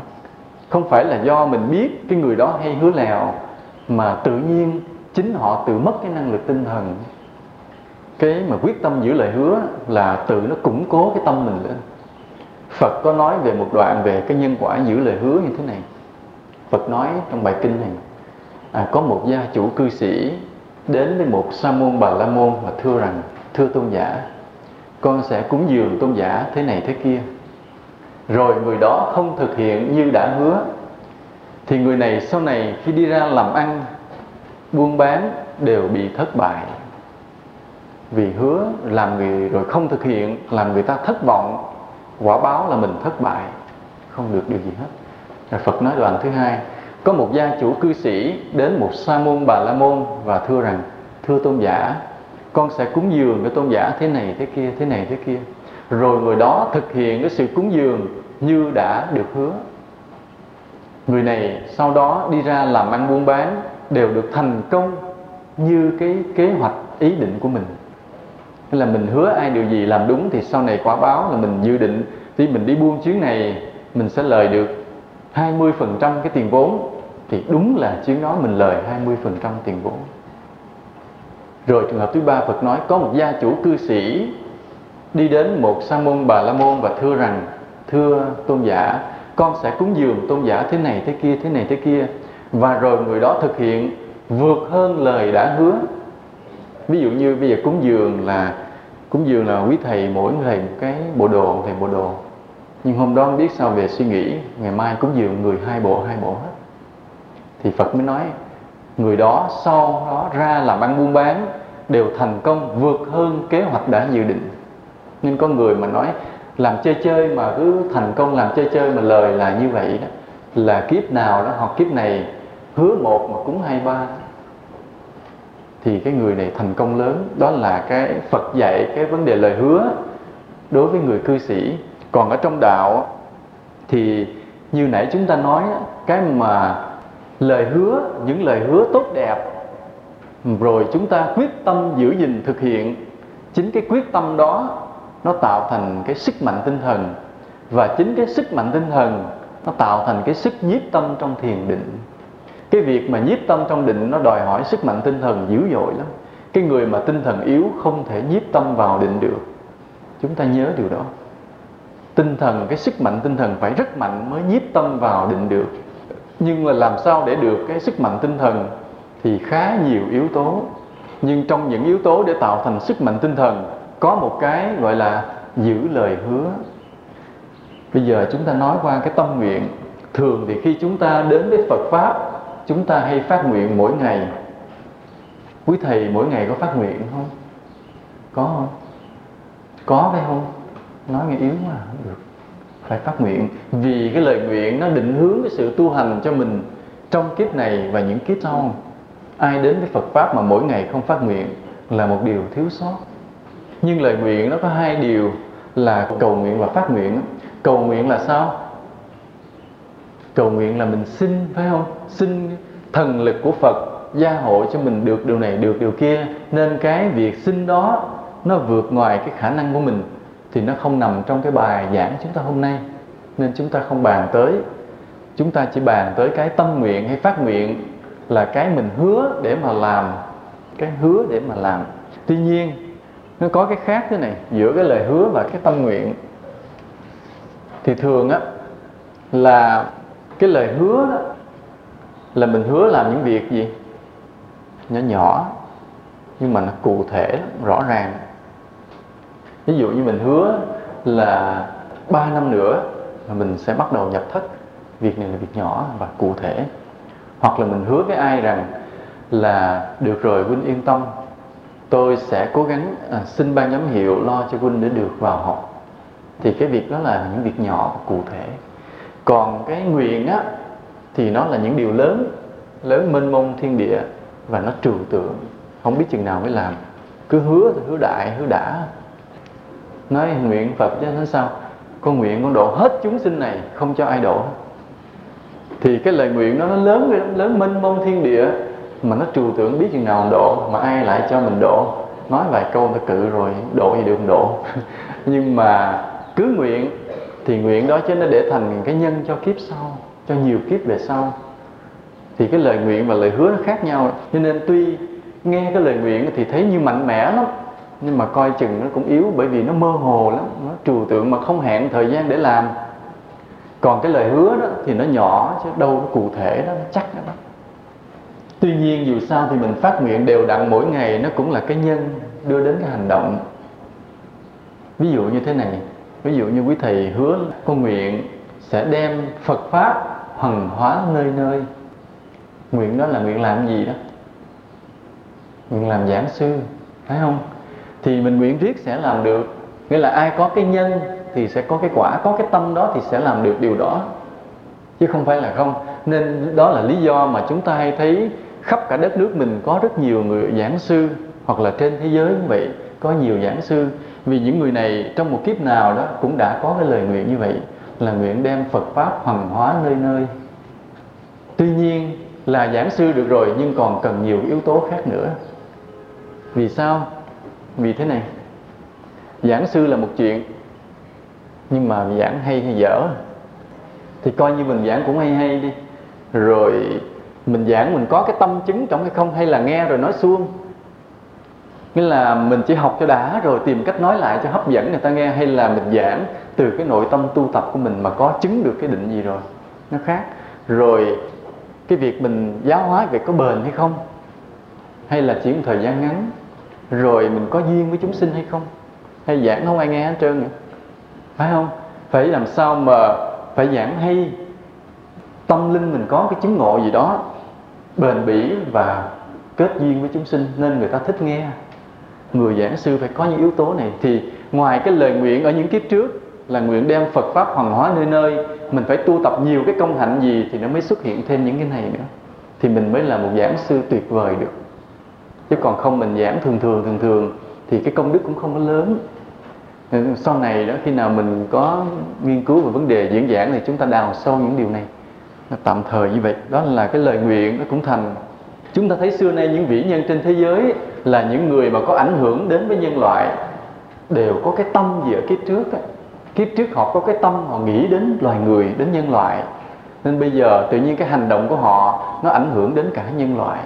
Không phải là do mình biết cái người đó hay hứa lèo, mà tự nhiên chính họ tự mất cái năng lực tinh thần. Cái mà quyết tâm giữ lời hứa là tự nó củng cố cái tâm mình lên. Phật có nói về một đoạn về cái nhân quả giữ lời hứa như thế này. Phật nói trong bài kinh này à, có một gia chủ cư sĩ đến với một sa môn bà la môn và thưa rằng thưa tôn giả con sẽ cúng dường tôn giả thế này thế kia. Rồi người đó không thực hiện như đã hứa. Thì người này sau này khi đi ra làm ăn buôn bán đều bị thất bại. Vì hứa làm người rồi không thực hiện làm người ta thất vọng quả báo là mình thất bại không được điều gì hết. À, Phật nói đoạn thứ hai, có một gia chủ cư sĩ đến một sa môn bà la môn và thưa rằng, thưa tôn giả, con sẽ cúng dường với tôn giả thế này thế kia, thế này thế kia. Rồi người đó thực hiện cái sự cúng dường như đã được hứa người này sau đó đi ra làm ăn buôn bán đều được thành công như cái kế hoạch ý định của mình. Nên là mình hứa ai điều gì làm đúng thì sau này quả báo là mình dự định. Khi mình đi buôn chuyến này, mình sẽ lời được 20% cái tiền vốn thì đúng là chuyến đó mình lời 20% tiền vốn. Rồi trường hợp thứ ba, Phật nói có một gia chủ cư sĩ đi đến một sa môn, bà la môn và thưa rằng, thưa tôn giả, con sẽ cúng dường tôn giả thế này thế kia, thế này thế kia. Và rồi người đó thực hiện vượt hơn lời đã hứa. Ví dụ như bây giờ cúng dường là, cúng dường là quý thầy mỗi thầy một cái bộ đồ, thầy bộ đồ nhưng hôm đó không biết sao về suy nghĩ, ngày mai cúng dường người hai bộ hai bộ hết. Thì Phật mới nói, người đó sau đó ra làm ăn buôn bán, đều thành công vượt hơn kế hoạch đã dự định. Nên có người mà nói, làm chơi chơi mà cứ thành công làm chơi chơi mà lời là như vậy đó, là kiếp nào đó, hoặc kiếp này hứa một mà cúng hai ba. Thì cái người này thành công lớn, đó là cái Phật dạy cái vấn đề lời hứa đối với người cư sĩ còn ở trong đạo thì như nãy chúng ta nói cái mà lời hứa, những lời hứa tốt đẹp, rồi chúng ta quyết tâm giữ gìn thực hiện, chính cái quyết tâm đó nó tạo thành cái sức mạnh tinh thần. Và chính cái sức mạnh tinh thần nó tạo thành cái sức nhiếp tâm trong thiền định. Cái việc mà nhiếp tâm trong định nó đòi hỏi sức mạnh tinh thần dữ dội lắm. Cái người mà tinh thần yếu không thể nhiếp tâm vào định được. Chúng ta nhớ điều đó tinh thần, cái sức mạnh tinh thần phải rất mạnh mới nhiếp tâm vào định được. Nhưng mà làm sao để được cái sức mạnh tinh thần thì khá nhiều yếu tố. Nhưng trong những yếu tố để tạo thành sức mạnh tinh thần, có một cái gọi là giữ lời hứa. Bây giờ chúng ta nói qua cái tâm nguyện. Thường thì khi chúng ta đến với phật pháp, chúng ta hay phát nguyện mỗi ngày. Quý thầy mỗi ngày có phát nguyện không? Có không? Có phải không? Nói nghe yếu quá, không được. Phải phát nguyện, vì cái lời nguyện nó định hướng cái sự tu hành cho mình trong kiếp này và những kiếp sau. Ai đến với Phật pháp mà mỗi ngày không phát nguyện là một điều thiếu sót. Nhưng lời nguyện nó có hai điều là cầu nguyện và phát nguyện cầu nguyện là sao? Cầu nguyện là mình xin, phải không? Xin thần lực của Phật gia hộ cho mình được điều này, được điều kia. Nên cái việc xin đó nó vượt ngoài cái khả năng của mình thì nó không nằm trong cái bài giảng chúng ta hôm nay. Nên chúng ta không bàn tới. Chúng ta chỉ bàn tới cái tâm nguyện hay phát nguyện là cái mình hứa để mà làm, cái hứa để mà làm. Tuy nhiên, nó có cái khác thế này, giữa cái lời hứa và cái tâm nguyện. Thì thường á, là cái lời hứa đó, là mình hứa làm những việc gì? Nhỏ nhỏ, nhưng mà nó cụ thể, rõ ràng ví dụ như mình hứa là ba năm nữa là mình sẽ bắt đầu nhập thất. Việc này là việc nhỏ và cụ thể. Hoặc là mình hứa với ai rằng là được rồi huynh yên tâm. Tôi sẽ cố gắng à, xin ban giám hiệu lo cho huynh để được vào học. Thì cái việc đó là những việc nhỏ và cụ thể. Còn cái nguyện á thì nó là những điều lớn lớn mênh mông thiên địa và nó trừu tượng. Không biết chừng nào mới làm. Cứ hứa thì hứa đại hứa đã nói nguyện phật chứ nói sao? Con nguyện con độ hết chúng sinh này không cho ai độ thì cái lời nguyện đó nó lớn lớn mênh mông thiên địa mà nó trừu tượng biết chừng nào độ mà ai lại cho mình độ. Nói vài câu ta cự rồi, độ gì được độ? Nhưng mà cứ nguyện thì nguyện đó chứ nó để thành cái nhân cho kiếp sau, cho nhiều kiếp về sau. Thì cái lời nguyện và lời hứa nó khác nhau. Cho nên tuy nghe cái lời nguyện thì thấy như mạnh mẽ lắm nhưng mà coi chừng nó cũng yếu bởi vì nó mơ hồ lắm, nó trừu tượng mà không hẹn thời gian để làm. Còn cái lời hứa đó thì nó nhỏ chứ đâu có cụ thể đó, nó chắc đó tuy nhiên dù sao thì mình phát nguyện đều đặn mỗi ngày nó cũng là cái nhân đưa đến cái hành động. Ví dụ như thế này, ví dụ như quý thầy hứa con nguyện sẽ đem Phật pháp hằng hóa nơi nơi. Nguyện đó là nguyện làm gì đó? Nguyện làm giảng sư, phải không? Thì mình nguyện riết sẽ làm được. Nghĩa là ai có cái nhân thì sẽ có cái quả, có cái tâm đó thì sẽ làm được điều đó. Chứ không phải là không. Nên đó là lý do mà chúng ta hay thấy khắp cả đất nước mình có rất nhiều người giảng sư, hoặc là trên thế giới như vậy, có nhiều giảng sư. Vì những người này trong một kiếp nào đó cũng đã có cái lời nguyện như vậy, là nguyện đem Phật pháp hoằng hóa nơi nơi. Tuy nhiên là giảng sư được rồi nhưng còn cần nhiều yếu tố khác nữa. Vì sao? Vì thế này, giảng sư là một chuyện, nhưng mà giảng hay hay dở. Thì coi như mình giảng cũng hay hay đi. Rồi mình giảng mình có cái tâm chứng trong hay không hay là nghe rồi nói suông. Nghĩa là mình chỉ học cho đã rồi tìm cách nói lại cho hấp dẫn người ta nghe, hay là mình giảng từ cái nội tâm tu tập của mình mà có chứng được cái định gì rồi, nó khác. Rồi cái việc mình giáo hóa việc có bền hay không, hay là chỉ một thời gian ngắn rồi mình có duyên với chúng sinh hay không? Hay giảng không? Ai nghe hết trơn nữa phải không? Phải làm sao mà phải giảng hay? Tâm linh mình có cái chứng ngộ gì đó bền bỉ và kết duyên với chúng sinh nên người ta thích nghe. Người giảng sư phải có những yếu tố này. Thì ngoài cái lời nguyện ở những kiếp trước là nguyện đem Phật pháp hoàng hóa nơi nơi, mình phải tu tập nhiều cái công hạnh gì thì nó mới xuất hiện thêm những cái này nữa. Thì mình mới là một giảng sư tuyệt vời được chứ còn không mình giảm thường thường thường thường, thì cái công đức cũng không có lớn. Ừ, sau này đó, khi nào mình có nghiên cứu về vấn đề diễn giảng thì chúng ta đào sâu những điều này. Tạm thời như vậy. Đó là cái lời nguyện, nó cũng thành. Chúng ta thấy xưa nay những vĩ nhân trên thế giới là những người mà có ảnh hưởng đến với nhân loại đều có cái tâm gì ở kiếp trước ấy. kiếp trước họ có cái tâm họ nghĩ đến loài người, đến nhân loại. Nên bây giờ tự nhiên cái hành động của họ nó ảnh hưởng đến cả nhân loại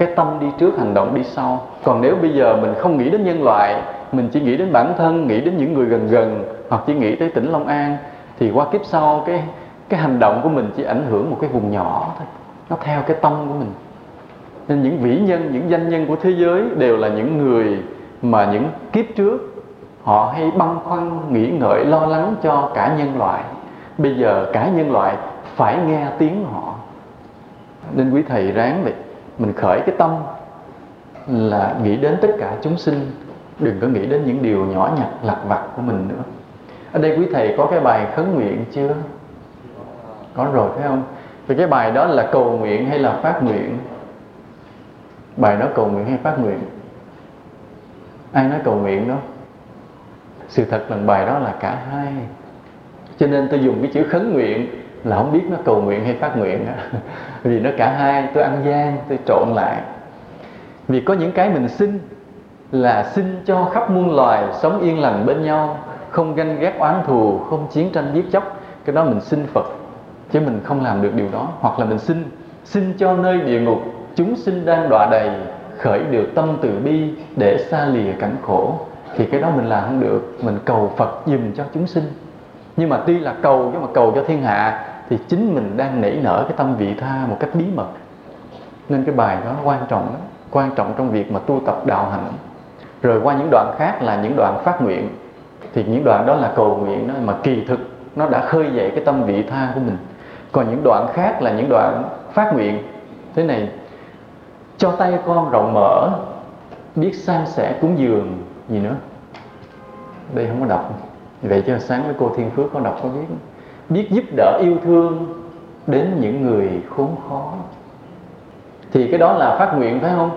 cái tâm đi trước, hành động đi sau. Còn nếu bây giờ mình không nghĩ đến nhân loại, mình chỉ nghĩ đến bản thân, nghĩ đến những người gần gần, hoặc chỉ nghĩ tới tỉnh Long An, thì qua kiếp sau cái cái hành động của mình chỉ ảnh hưởng một cái vùng nhỏ thôi. Nó theo cái tâm của mình. Nên những vĩ nhân, những danh nhân của thế giới đều là những người mà những kiếp trước họ hay băn khoăn, nghĩ ngợi, lo lắng cho cả nhân loại. Bây giờ cả nhân loại phải nghe tiếng họ. Nên quý thầy ráng vậy mình khởi cái tâm là nghĩ đến tất cả chúng sinh, đừng có nghĩ đến những điều nhỏ nhặt, lặt vặt của mình nữa. Ở đây quý thầy có cái bài khấn nguyện chưa? Có rồi, phải không? Thì cái bài đó là cầu nguyện hay là phát nguyện? Bài đó cầu nguyện hay phát nguyện? Ai nói cầu nguyện đó? Sự thật là bài đó là cả hai. Cho nên tôi dùng cái chữ khấn nguyện là không biết nó cầu nguyện hay phát nguyện vì nó cả hai, tôi ăn gian, tôi trộn lại. Vì có những cái mình xin là xin cho khắp muôn loài sống yên lành bên nhau, không ganh ghét oán thù, không chiến tranh giết chóc. Cái đó mình xin phật, chứ mình không làm được điều đó. Hoặc là mình xin xin cho nơi địa ngục, chúng sinh đang đọa đầy, khởi được tâm từ bi để xa lìa cảnh khổ. Thì cái đó mình làm không được, mình cầu phật dùm cho chúng sinh nhưng mà tuy là cầu, nhưng mà cầu cho thiên hạ thì chính mình đang nảy nở cái tâm vị tha một cách bí mật. Nên cái bài đó quan trọng lắm, quan trọng trong việc mà tu tập đạo hạnh. Rồi qua những đoạn khác là những đoạn phát nguyện. Thì những đoạn đó là cầu nguyện đó, mà kỳ thực nó đã khơi dậy cái tâm vị tha của mình. Còn những đoạn khác là những đoạn phát nguyện. Thế này, cho tay con rộng mở, biết san sẻ cúng dường gì nữa? Đây không có đọc vậy cho sáng với cô thiên phước có đọc có biết biết giúp đỡ yêu thương đến những người khốn khó. Thì cái đó là phát nguyện, phải không?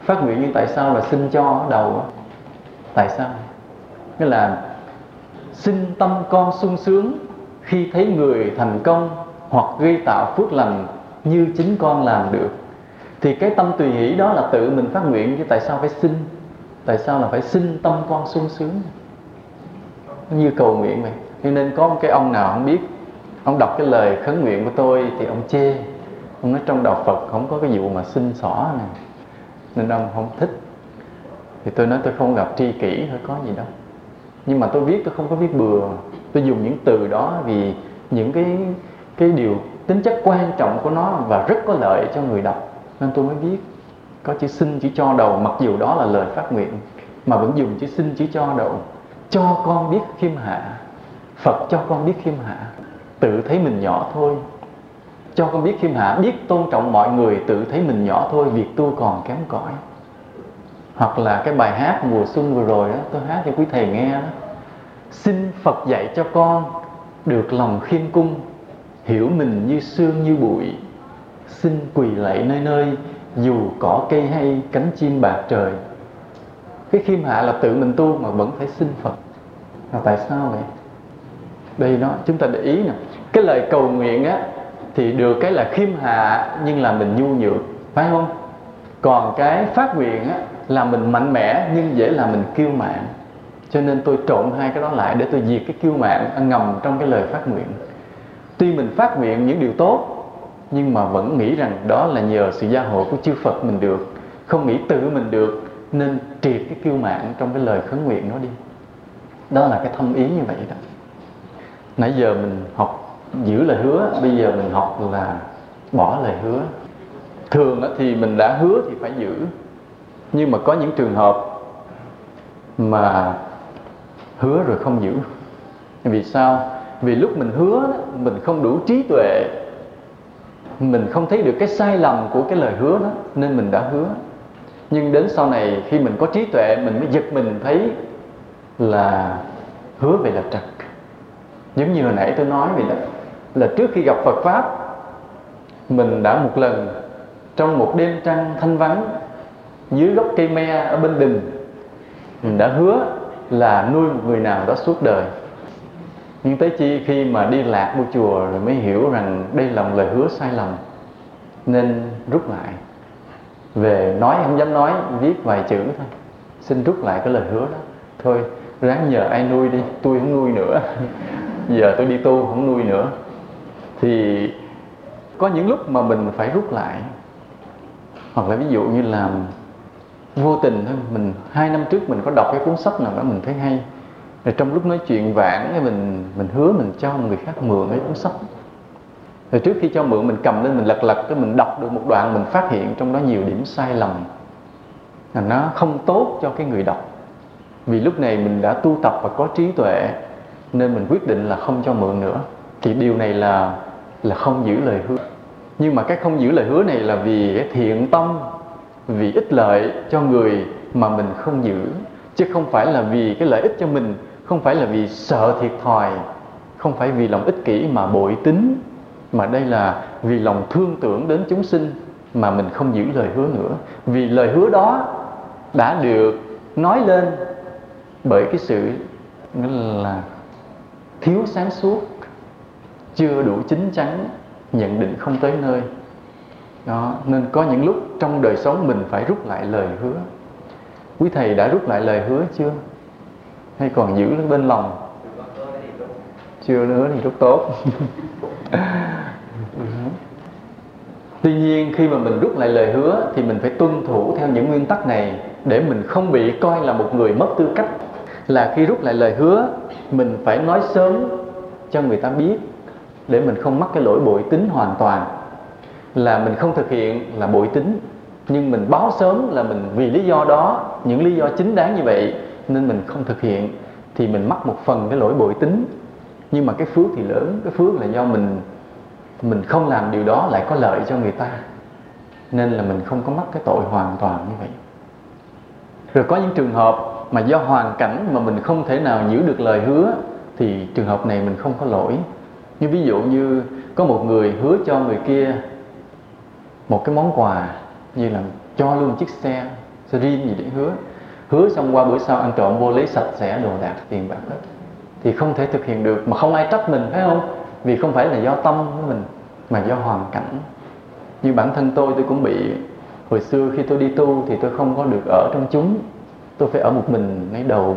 Phát nguyện nhưng tại sao là xin cho ở đầu tại sao? Nghĩa là xin tâm con sung sướng khi thấy người thành công hoặc gây tạo phước lành như chính con làm được. Thì cái tâm tùy hỷ đó là tự mình phát nguyện chứ tại sao phải xin? Tại sao là phải xin tâm con sung sướng? Nó như cầu nguyện vậy. Cho nên có một cái ông nào không biết, ông đọc cái lời khấn nguyện của tôi thì ông chê. Ông nói trong đạo Phật không có cái vụ mà xin xỏ này nên ông không thích. Thì tôi nói tôi không gặp tri kỷ thôi, có gì đâu. Nhưng mà tôi viết, tôi không có viết bừa. Tôi dùng những từ đó vì những cái cái điều tính chất quan trọng của nó và rất có lợi cho người đọc. Nên tôi mới viết. Có chữ xin, chữ cho đầu, mặc dù đó là lời phát nguyện, mà vẫn dùng chữ xin, chữ cho đầu cho con biết khiêm hạ. Phật cho con biết khiêm hạ. Tự thấy mình nhỏ thôi. Cho con biết khiêm hạ. Biết tôn trọng mọi người, tự thấy mình nhỏ thôi. Việc tu còn kém cỏi. Hoặc là cái bài hát mùa xuân vừa rồi đó tôi hát cho quý thầy nghe đó. Xin Phật dạy cho con được lòng khiêm cung, hiểu mình như sương như bụi. Xin quỳ lạy nơi nơi, dù cỏ cây hay cánh chim bạc trời. Cái khiêm hạ là tự mình tu mà vẫn phải xin Phật là tại sao vậy? Đây đó, chúng ta để ý nè. Cái lời cầu nguyện á, thì được cái là khiêm hạ nhưng là mình nhu nhược, phải không? Còn cái phát nguyện á, là mình mạnh mẽ nhưng dễ là mình kiêu mạn. Cho nên tôi trộn hai cái đó lại để tôi diệt cái kiêu mạn ngầm trong cái lời phát nguyện. Tuy mình phát nguyện những điều tốt, nhưng mà vẫn nghĩ rằng đó là nhờ sự gia hộ của chư Phật mình được. Không nghĩ tự mình được, nên triệt cái kiêu mạn trong cái lời khấn nguyện nó đi đó là cái thâm ý như vậy đó. Nãy giờ mình học, giữ lời hứa, bây giờ mình học là bỏ lời hứa. Thường thì mình đã hứa thì phải giữ. Nhưng mà có những trường hợp mà hứa rồi không giữ. Vì sao? Vì lúc mình hứa mình không đủ trí tuệ. Mình không thấy được cái sai lầm của cái lời hứa đó, nên mình đã hứa. Nhưng đến sau này khi mình có trí tuệ, mình mới giật mình thấy là hứa về là trật giống như hồi nãy tôi nói vậy đó, là trước khi gặp Phật pháp, mình đã một lần trong một đêm trăng thanh vắng dưới gốc cây me ở bên đình, mình đã hứa là nuôi một người nào đó suốt đời. Nhưng tới chi khi mà đi lạc vô chùa rồi mới hiểu rằng đây là một lời hứa sai lầm, nên rút lại. Về nói không dám nói, viết vài chữ thôi. Xin rút lại cái lời hứa đó. Thôi ráng nhờ ai nuôi đi, tôi không nuôi nữa. Giờ tôi đi tu không nuôi nữa. Thì có những lúc mà mình phải rút lại. Hoặc là ví dụ như là vô tình thôi, mình hai năm trước mình có đọc cái cuốn sách nào đó mình thấy hay. Rồi trong lúc nói chuyện vãng mình mình hứa mình cho người khác mượn cái cuốn sách. Rồi trước khi cho mượn mình cầm lên mình lật lật cái mình đọc được một đoạn mình phát hiện trong đó nhiều điểm sai lầm. Là nó không tốt cho cái người đọc vì lúc này mình đã tu tập và có trí tuệ, nên mình quyết định là không cho mượn nữa. Thì điều này là là không giữ lời hứa. Nhưng mà cái không giữ lời hứa này là vì cái thiện tâm, vì ích lợi cho người mà mình không giữ. Chứ không phải là vì cái lợi ích cho mình, không phải là vì sợ thiệt thòi, không phải vì lòng ích kỷ mà bội tính mà đây là vì lòng thương tưởng đến chúng sinh mà mình không giữ lời hứa nữa. Vì lời hứa đó đã được nói lên bởi cái sự là thiếu sáng suốt, chưa đủ chín chắn, nhận định không tới nơi. Đó, nên có những lúc trong đời sống mình phải rút lại lời hứa. Quý thầy đã rút lại lời hứa chưa? Hay còn giữ nó bên lòng? Chưa nữa thì rất tốt. Tuy nhiên, khi mà mình rút lại lời hứa thì mình phải tuân thủ theo những nguyên tắc này để mình không bị coi là một người mất tư cách là khi rút lại lời hứa, mình phải nói sớm cho người ta biết để mình không mắc cái lỗi bội tính hoàn toàn. Là mình không thực hiện là bội tính, nhưng mình báo sớm là mình vì lý do đó, những lý do chính đáng như vậy nên mình không thực hiện thì mình mắc một phần cái lỗi bội tính. Nhưng mà cái phước thì lớn, cái phước là do mình mình không làm điều đó lại có lợi cho người ta. Nên là mình không có mắc cái tội hoàn toàn như vậy. Rồi có những trường hợp mà do hoàn cảnh mà mình không thể nào giữ được lời hứa, thì trường hợp này mình không có lỗi. Như ví dụ như có một người hứa cho người kia một cái món quà như là cho luôn chiếc xe xe riêng gì để hứa. Hứa xong qua bữa sau ăn trộm vô lấy sạch sẽ đồ đạc, tiền bạc hết. Thì không thể thực hiện được, mà không ai trách mình, phải không? Vì không phải là do tâm của mình, mà do hoàn cảnh. Như bản thân tôi tôi cũng bị hồi xưa khi tôi đi tu thì tôi không có được ở trong chúng tôi phải ở một mình ngay đầu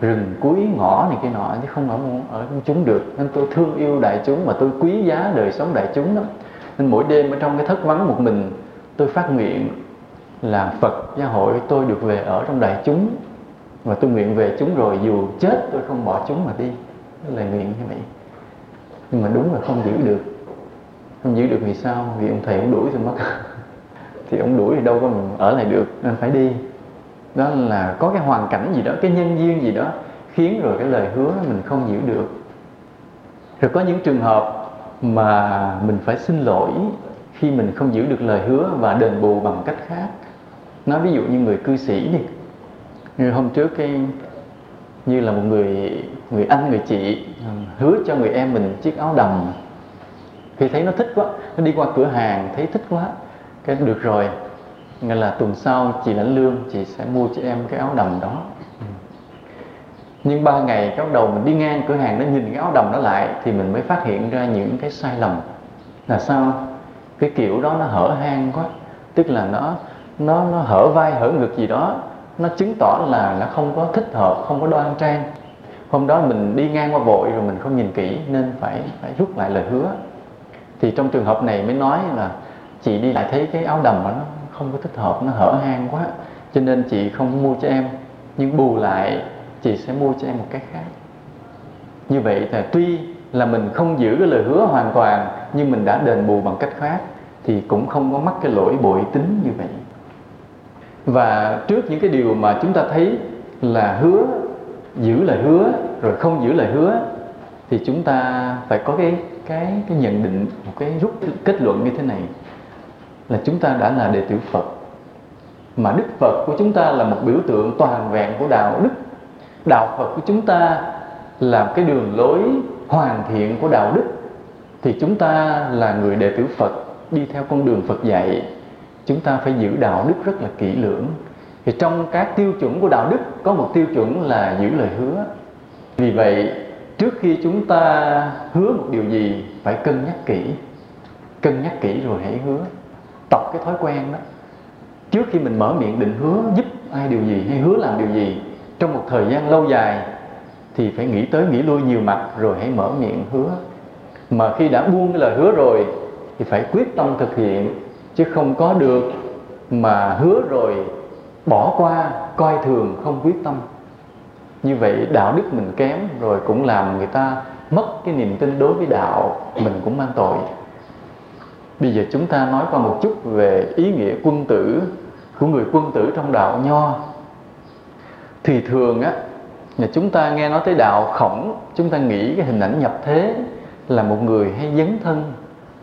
rừng cuối ngõ này kia nọ, chứ không ở ở chúng được. Nên tôi thương yêu đại chúng mà tôi quý giá đời sống đại chúng lắm nên mỗi đêm ở trong cái thất vắng một mình, tôi phát nguyện là Phật gia hội tôi được về ở trong đại chúng. Và tôi nguyện về chúng rồi, dù chết tôi không bỏ chúng mà đi. Đó là nguyện như vậy. Nhưng mà đúng là không giữ được. Không giữ được vì sao? Vì ông thầy ông đuổi tôi mất. Thì ông đuổi thì đâu có mình ở lại được, nên phải đi đó là có cái hoàn cảnh gì đó, cái nhân duyên gì đó khiến rồi cái lời hứa mình không giữ được. Rồi có những trường hợp mà mình phải xin lỗi khi mình không giữ được lời hứa và đền bù bằng cách khác. Nói ví dụ như người cư sĩ đi. Như hôm trước cái, như là một người người anh, người chị à, hứa cho người em mình chiếc áo đầm. Khi thấy nó thích quá, nó đi qua cửa hàng, thấy thích quá, cái được rồi nghĩa là tuần sau chị lãnh lương, chị sẽ mua cho em cái áo đầm đó. Nhưng ba ngày cái đầu mình đi ngang cửa hàng nó nhìn cái áo đầm đó lại thì mình mới phát hiện ra những cái sai lầm. Là sao? Cái kiểu đó nó hở hang quá. Tức là nó nó nó hở vai, hở ngực gì đó. Nó chứng tỏ là nó không có thích hợp, không có đoan trang. Hôm đó mình đi ngang qua vội rồi mình không nhìn kỹ nên phải phải rút lại lời hứa. Thì trong trường hợp này mới nói là chị đi lại thấy cái áo đầm nó không có thích hợp, nó hở hang quá. Cho nên chị không mua cho em, nhưng bù lại chị sẽ mua cho em một cái khác. Như vậy thì tuy là mình không giữ cái lời hứa hoàn toàn, nhưng mình đã đền bù bằng cách khác, thì cũng không có mắc cái lỗi bội tính như vậy. Và trước những cái điều mà chúng ta thấy là hứa, giữ lời hứa, rồi không giữ lời hứa, thì chúng ta phải có cái cái cái nhận định, một cái rút kết luận như thế này là chúng ta đã là đệ tử Phật. Mà Đức Phật của chúng ta là một biểu tượng toàn vẹn của đạo đức. Đạo Phật của chúng ta là cái đường lối hoàn thiện của đạo đức. Thì chúng ta là người đệ tử Phật, đi theo con đường Phật dạy. Chúng ta phải giữ đạo đức rất là kỹ lưỡng. Thì trong các tiêu chuẩn của đạo đức, có một tiêu chuẩn là giữ lời hứa. Vì vậy, trước khi chúng ta hứa một điều gì, phải cân nhắc kỹ. Cân nhắc kỹ rồi hãy hứa tập cái thói quen đó. Trước khi mình mở miệng định hứa giúp ai điều gì hay hứa làm điều gì, trong một thời gian lâu dài thì phải nghĩ tới nghĩ lui nhiều mặt rồi hãy mở miệng hứa. Mà khi đã buông cái lời hứa rồi thì phải quyết tâm thực hiện, chứ không có được mà hứa rồi bỏ qua, coi thường, không quyết tâm. Như vậy đạo đức mình kém rồi cũng làm người ta mất cái niềm tin đối với đạo, mình cũng mang tội bây giờ chúng ta nói qua một chút về ý nghĩa quân tử, của người quân tử trong đạo nho. Thì thường á nhà chúng ta nghe nói tới đạo khổng, chúng ta nghĩ cái hình ảnh nhập thế là một người hay dấn thân,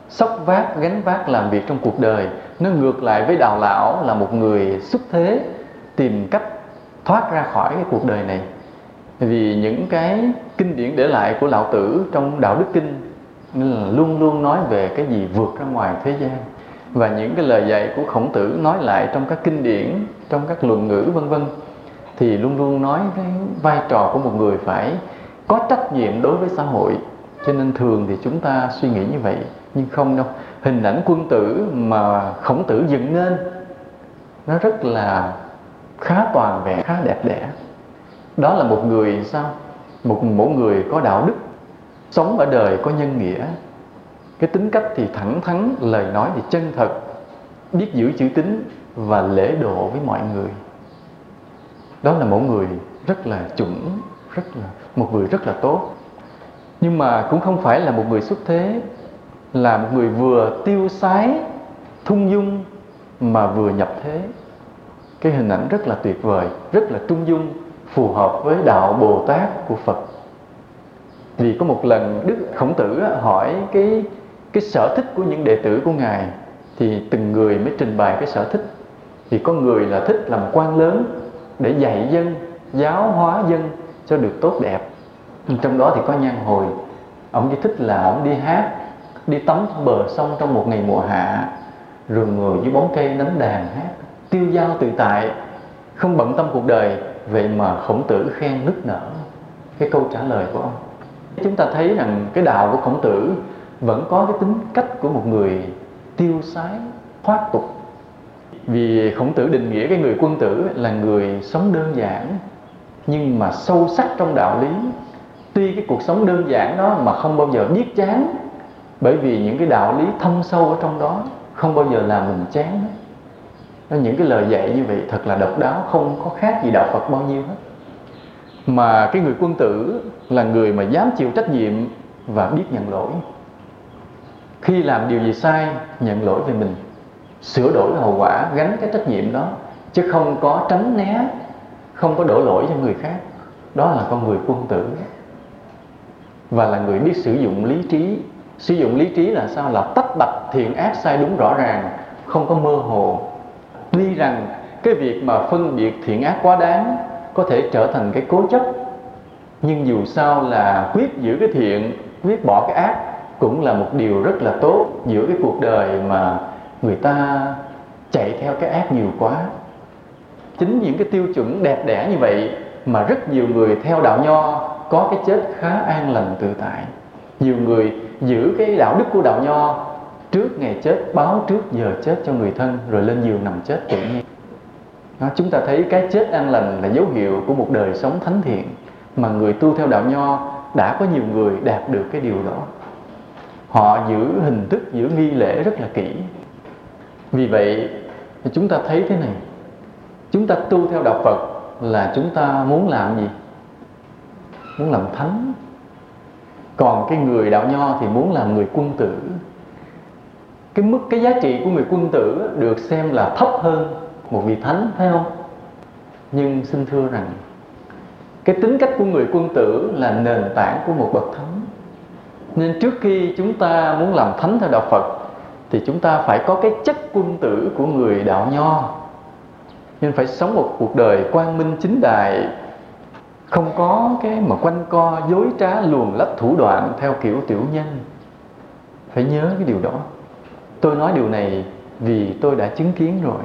sóc vác, gánh vác làm việc trong cuộc đời. Nó ngược lại với đào lão là một người xuất thế, tìm cách thoát ra khỏi cái cuộc đời này. Vì những cái kinh điển để lại của lão tử trong đạo đức kinh nên là luôn luôn nói về cái gì vượt ra ngoài thế gian. Và những cái lời dạy của khổng tử nói lại trong các kinh điển, trong các luận ngữ, vân vân, thì luôn luôn nói cái vai trò của một người phải có trách nhiệm đối với xã hội. Cho nên thường thì chúng ta suy nghĩ như vậy, nhưng không đâu. Hình ảnh quân tử mà khổng tử dựng nên, nó rất là khá toàn vẹn, khá đẹp đẽ. Đó là một người sao? Một mỗi người có đạo đức sống ở đời có nhân nghĩa. Cái tính cách thì thẳng thắn, lời nói thì chân thật, biết giữ chữ tín và lễ độ với mọi người. Đó là một người rất là chuẩn, rất là, một người rất là tốt. Nhưng mà cũng không phải là một người xuất thế, là một người vừa tiêu sái, thung dung mà vừa nhập thế. Cái hình ảnh rất là tuyệt vời, rất là trung dung, phù hợp với đạo bồ tát của phật vì có một lần đức khổng tử hỏi cái cái sở thích của những đệ tử của ngài, thì từng người mới trình bày cái sở thích. Thì có người là thích làm quan lớn để dạy dân, giáo hóa dân cho được tốt đẹp. Trong đó thì có nhan hồi. Ông chỉ thích là ông đi hát, đi tắm bờ sông trong một ngày mùa hạ, rồi ngồi dưới bóng cây đánh đàn hát, tiêu dao tự tại, không bận tâm cuộc đời. Vậy mà khổng tử khen nức nở cái câu trả lời của ông chúng ta thấy rằng cái đạo của khổng tử vẫn có cái tính cách của một người tiêu sái, thoát tục. Vì khổng tử định nghĩa cái người quân tử là người sống đơn giản, nhưng mà sâu sắc trong đạo lý. Tuy cái cuộc sống đơn giản đó mà không bao giờ biết chán, bởi vì những cái đạo lý thâm sâu ở trong đó không bao giờ làm mình chán. Nó những cái lời dạy như vậy thật là độc đáo, không có khác gì đạo Phật bao nhiêu hết mà cái người quân tử là người mà dám chịu trách nhiệm và biết nhận lỗi. Khi làm điều gì sai, nhận lỗi về mình. Sửa đổi hậu quả, gánh cái trách nhiệm đó. Chứ không có tránh né, không có đổ lỗi cho người khác. Đó là con người quân tử. Và là người biết sử dụng lý trí. Sử dụng lý trí là sao? Là tách bạch thiện ác sai đúng rõ ràng, không có mơ hồ. Tuy rằng cái việc mà phân biệt thiện ác quá đáng có thể trở thành cái cố chấp. Nhưng dù sao là quyết giữ cái thiện, quyết bỏ cái ác cũng là một điều rất là tốt giữa cái cuộc đời mà người ta chạy theo cái ác nhiều quá. Chính những cái tiêu chuẩn đẹp đẽ như vậy mà rất nhiều người theo đạo nho có cái chết khá an lành tự tại. Nhiều người giữ cái đạo đức của đạo nho trước ngày chết, báo trước giờ chết cho người thân, rồi lên giường nằm chết tự nhiên đó, chúng ta thấy cái chết an lành là dấu hiệu của một đời sống thánh thiện mà người tu theo đạo nho đã có nhiều người đạt được cái điều đó. Họ giữ hình thức giữ nghi lễ rất là kỹ. Vì vậy chúng ta thấy thế này. Chúng ta tu theo đạo phật là chúng ta muốn làm gì? Muốn làm thánh. Còn cái người đạo nho thì muốn làm người quân tử. Cái mức cái giá trị của người quân tử được xem là thấp hơn một vị thánh, phải không? Nhưng xin thưa rằng, cái tính cách của người quân tử là nền tảng của một bậc thánh. Nên trước khi chúng ta muốn làm thánh theo đạo phật, thì chúng ta phải có cái chất quân tử của người đạo nho. Nên phải sống một cuộc đời quang minh chính đại, không có cái mà quanh co, dối trá luồn lách thủ đoạn theo kiểu tiểu nhân. Phải nhớ cái điều đó. Tôi nói điều này vì tôi đã chứng kiến rồi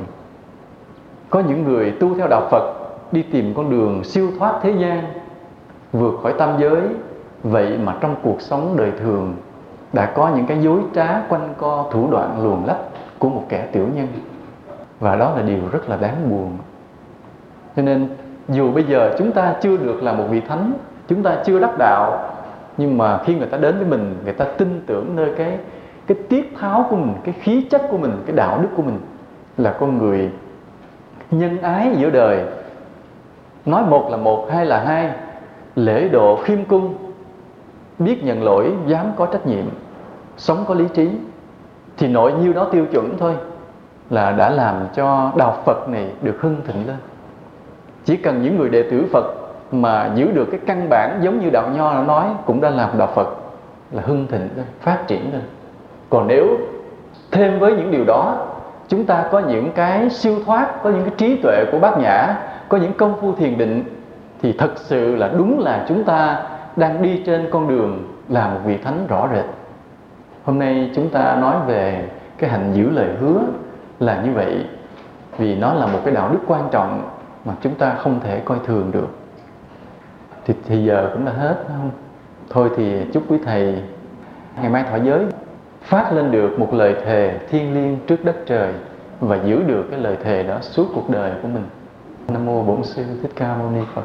có những người tu theo đạo phật, đi tìm con đường siêu thoát thế gian, vượt khỏi tam giới. Vậy mà trong cuộc sống đời thường, đã có những cái dối trá quanh co thủ đoạn luồn lách của một kẻ tiểu nhân. Và đó là điều rất là đáng buồn. Cho nên, dù bây giờ chúng ta chưa được là một vị thánh, chúng ta chưa đắc đạo, nhưng mà khi người ta đến với mình, người ta tin tưởng nơi cái cái tiết tháo của mình, cái khí chất của mình, cái đạo đức của mình, là con người nhân ái giữa đời. Nói một là một, hai là hai. Lễ độ khiêm cung. Biết nhận lỗi, dám có trách nhiệm. Sống có lý trí. Thì nội nhiêu đó tiêu chuẩn thôi. Là đã làm cho đạo Phật này được hưng thịnh lên. Chỉ cần những người đệ tử Phật mà giữ được cái căn bản giống như đạo nho đã nói cũng đã làm đạo Phật là hưng thịnh lên, phát triển lên. Còn nếu thêm với những điều đó chúng ta có những cái siêu thoát có những cái trí tuệ của bát nhã có những công phu thiền định thì thật sự là đúng là chúng ta đang đi trên con đường là một vị thánh rõ rệt. Hôm nay chúng ta nói về cái hành giữ lời hứa là như vậy vì nó là một cái đạo đức quan trọng mà chúng ta không thể coi thường được. Thì, thì giờ cũng đã hết không? Thôi thì chúc quý thầy ngày mai thọ giới phát lên được một lời thề thiêng liêng trước đất trời và giữ được cái lời thề đó suốt cuộc đời của mình. Nam mô bổn sư thích ca mâu ni phật.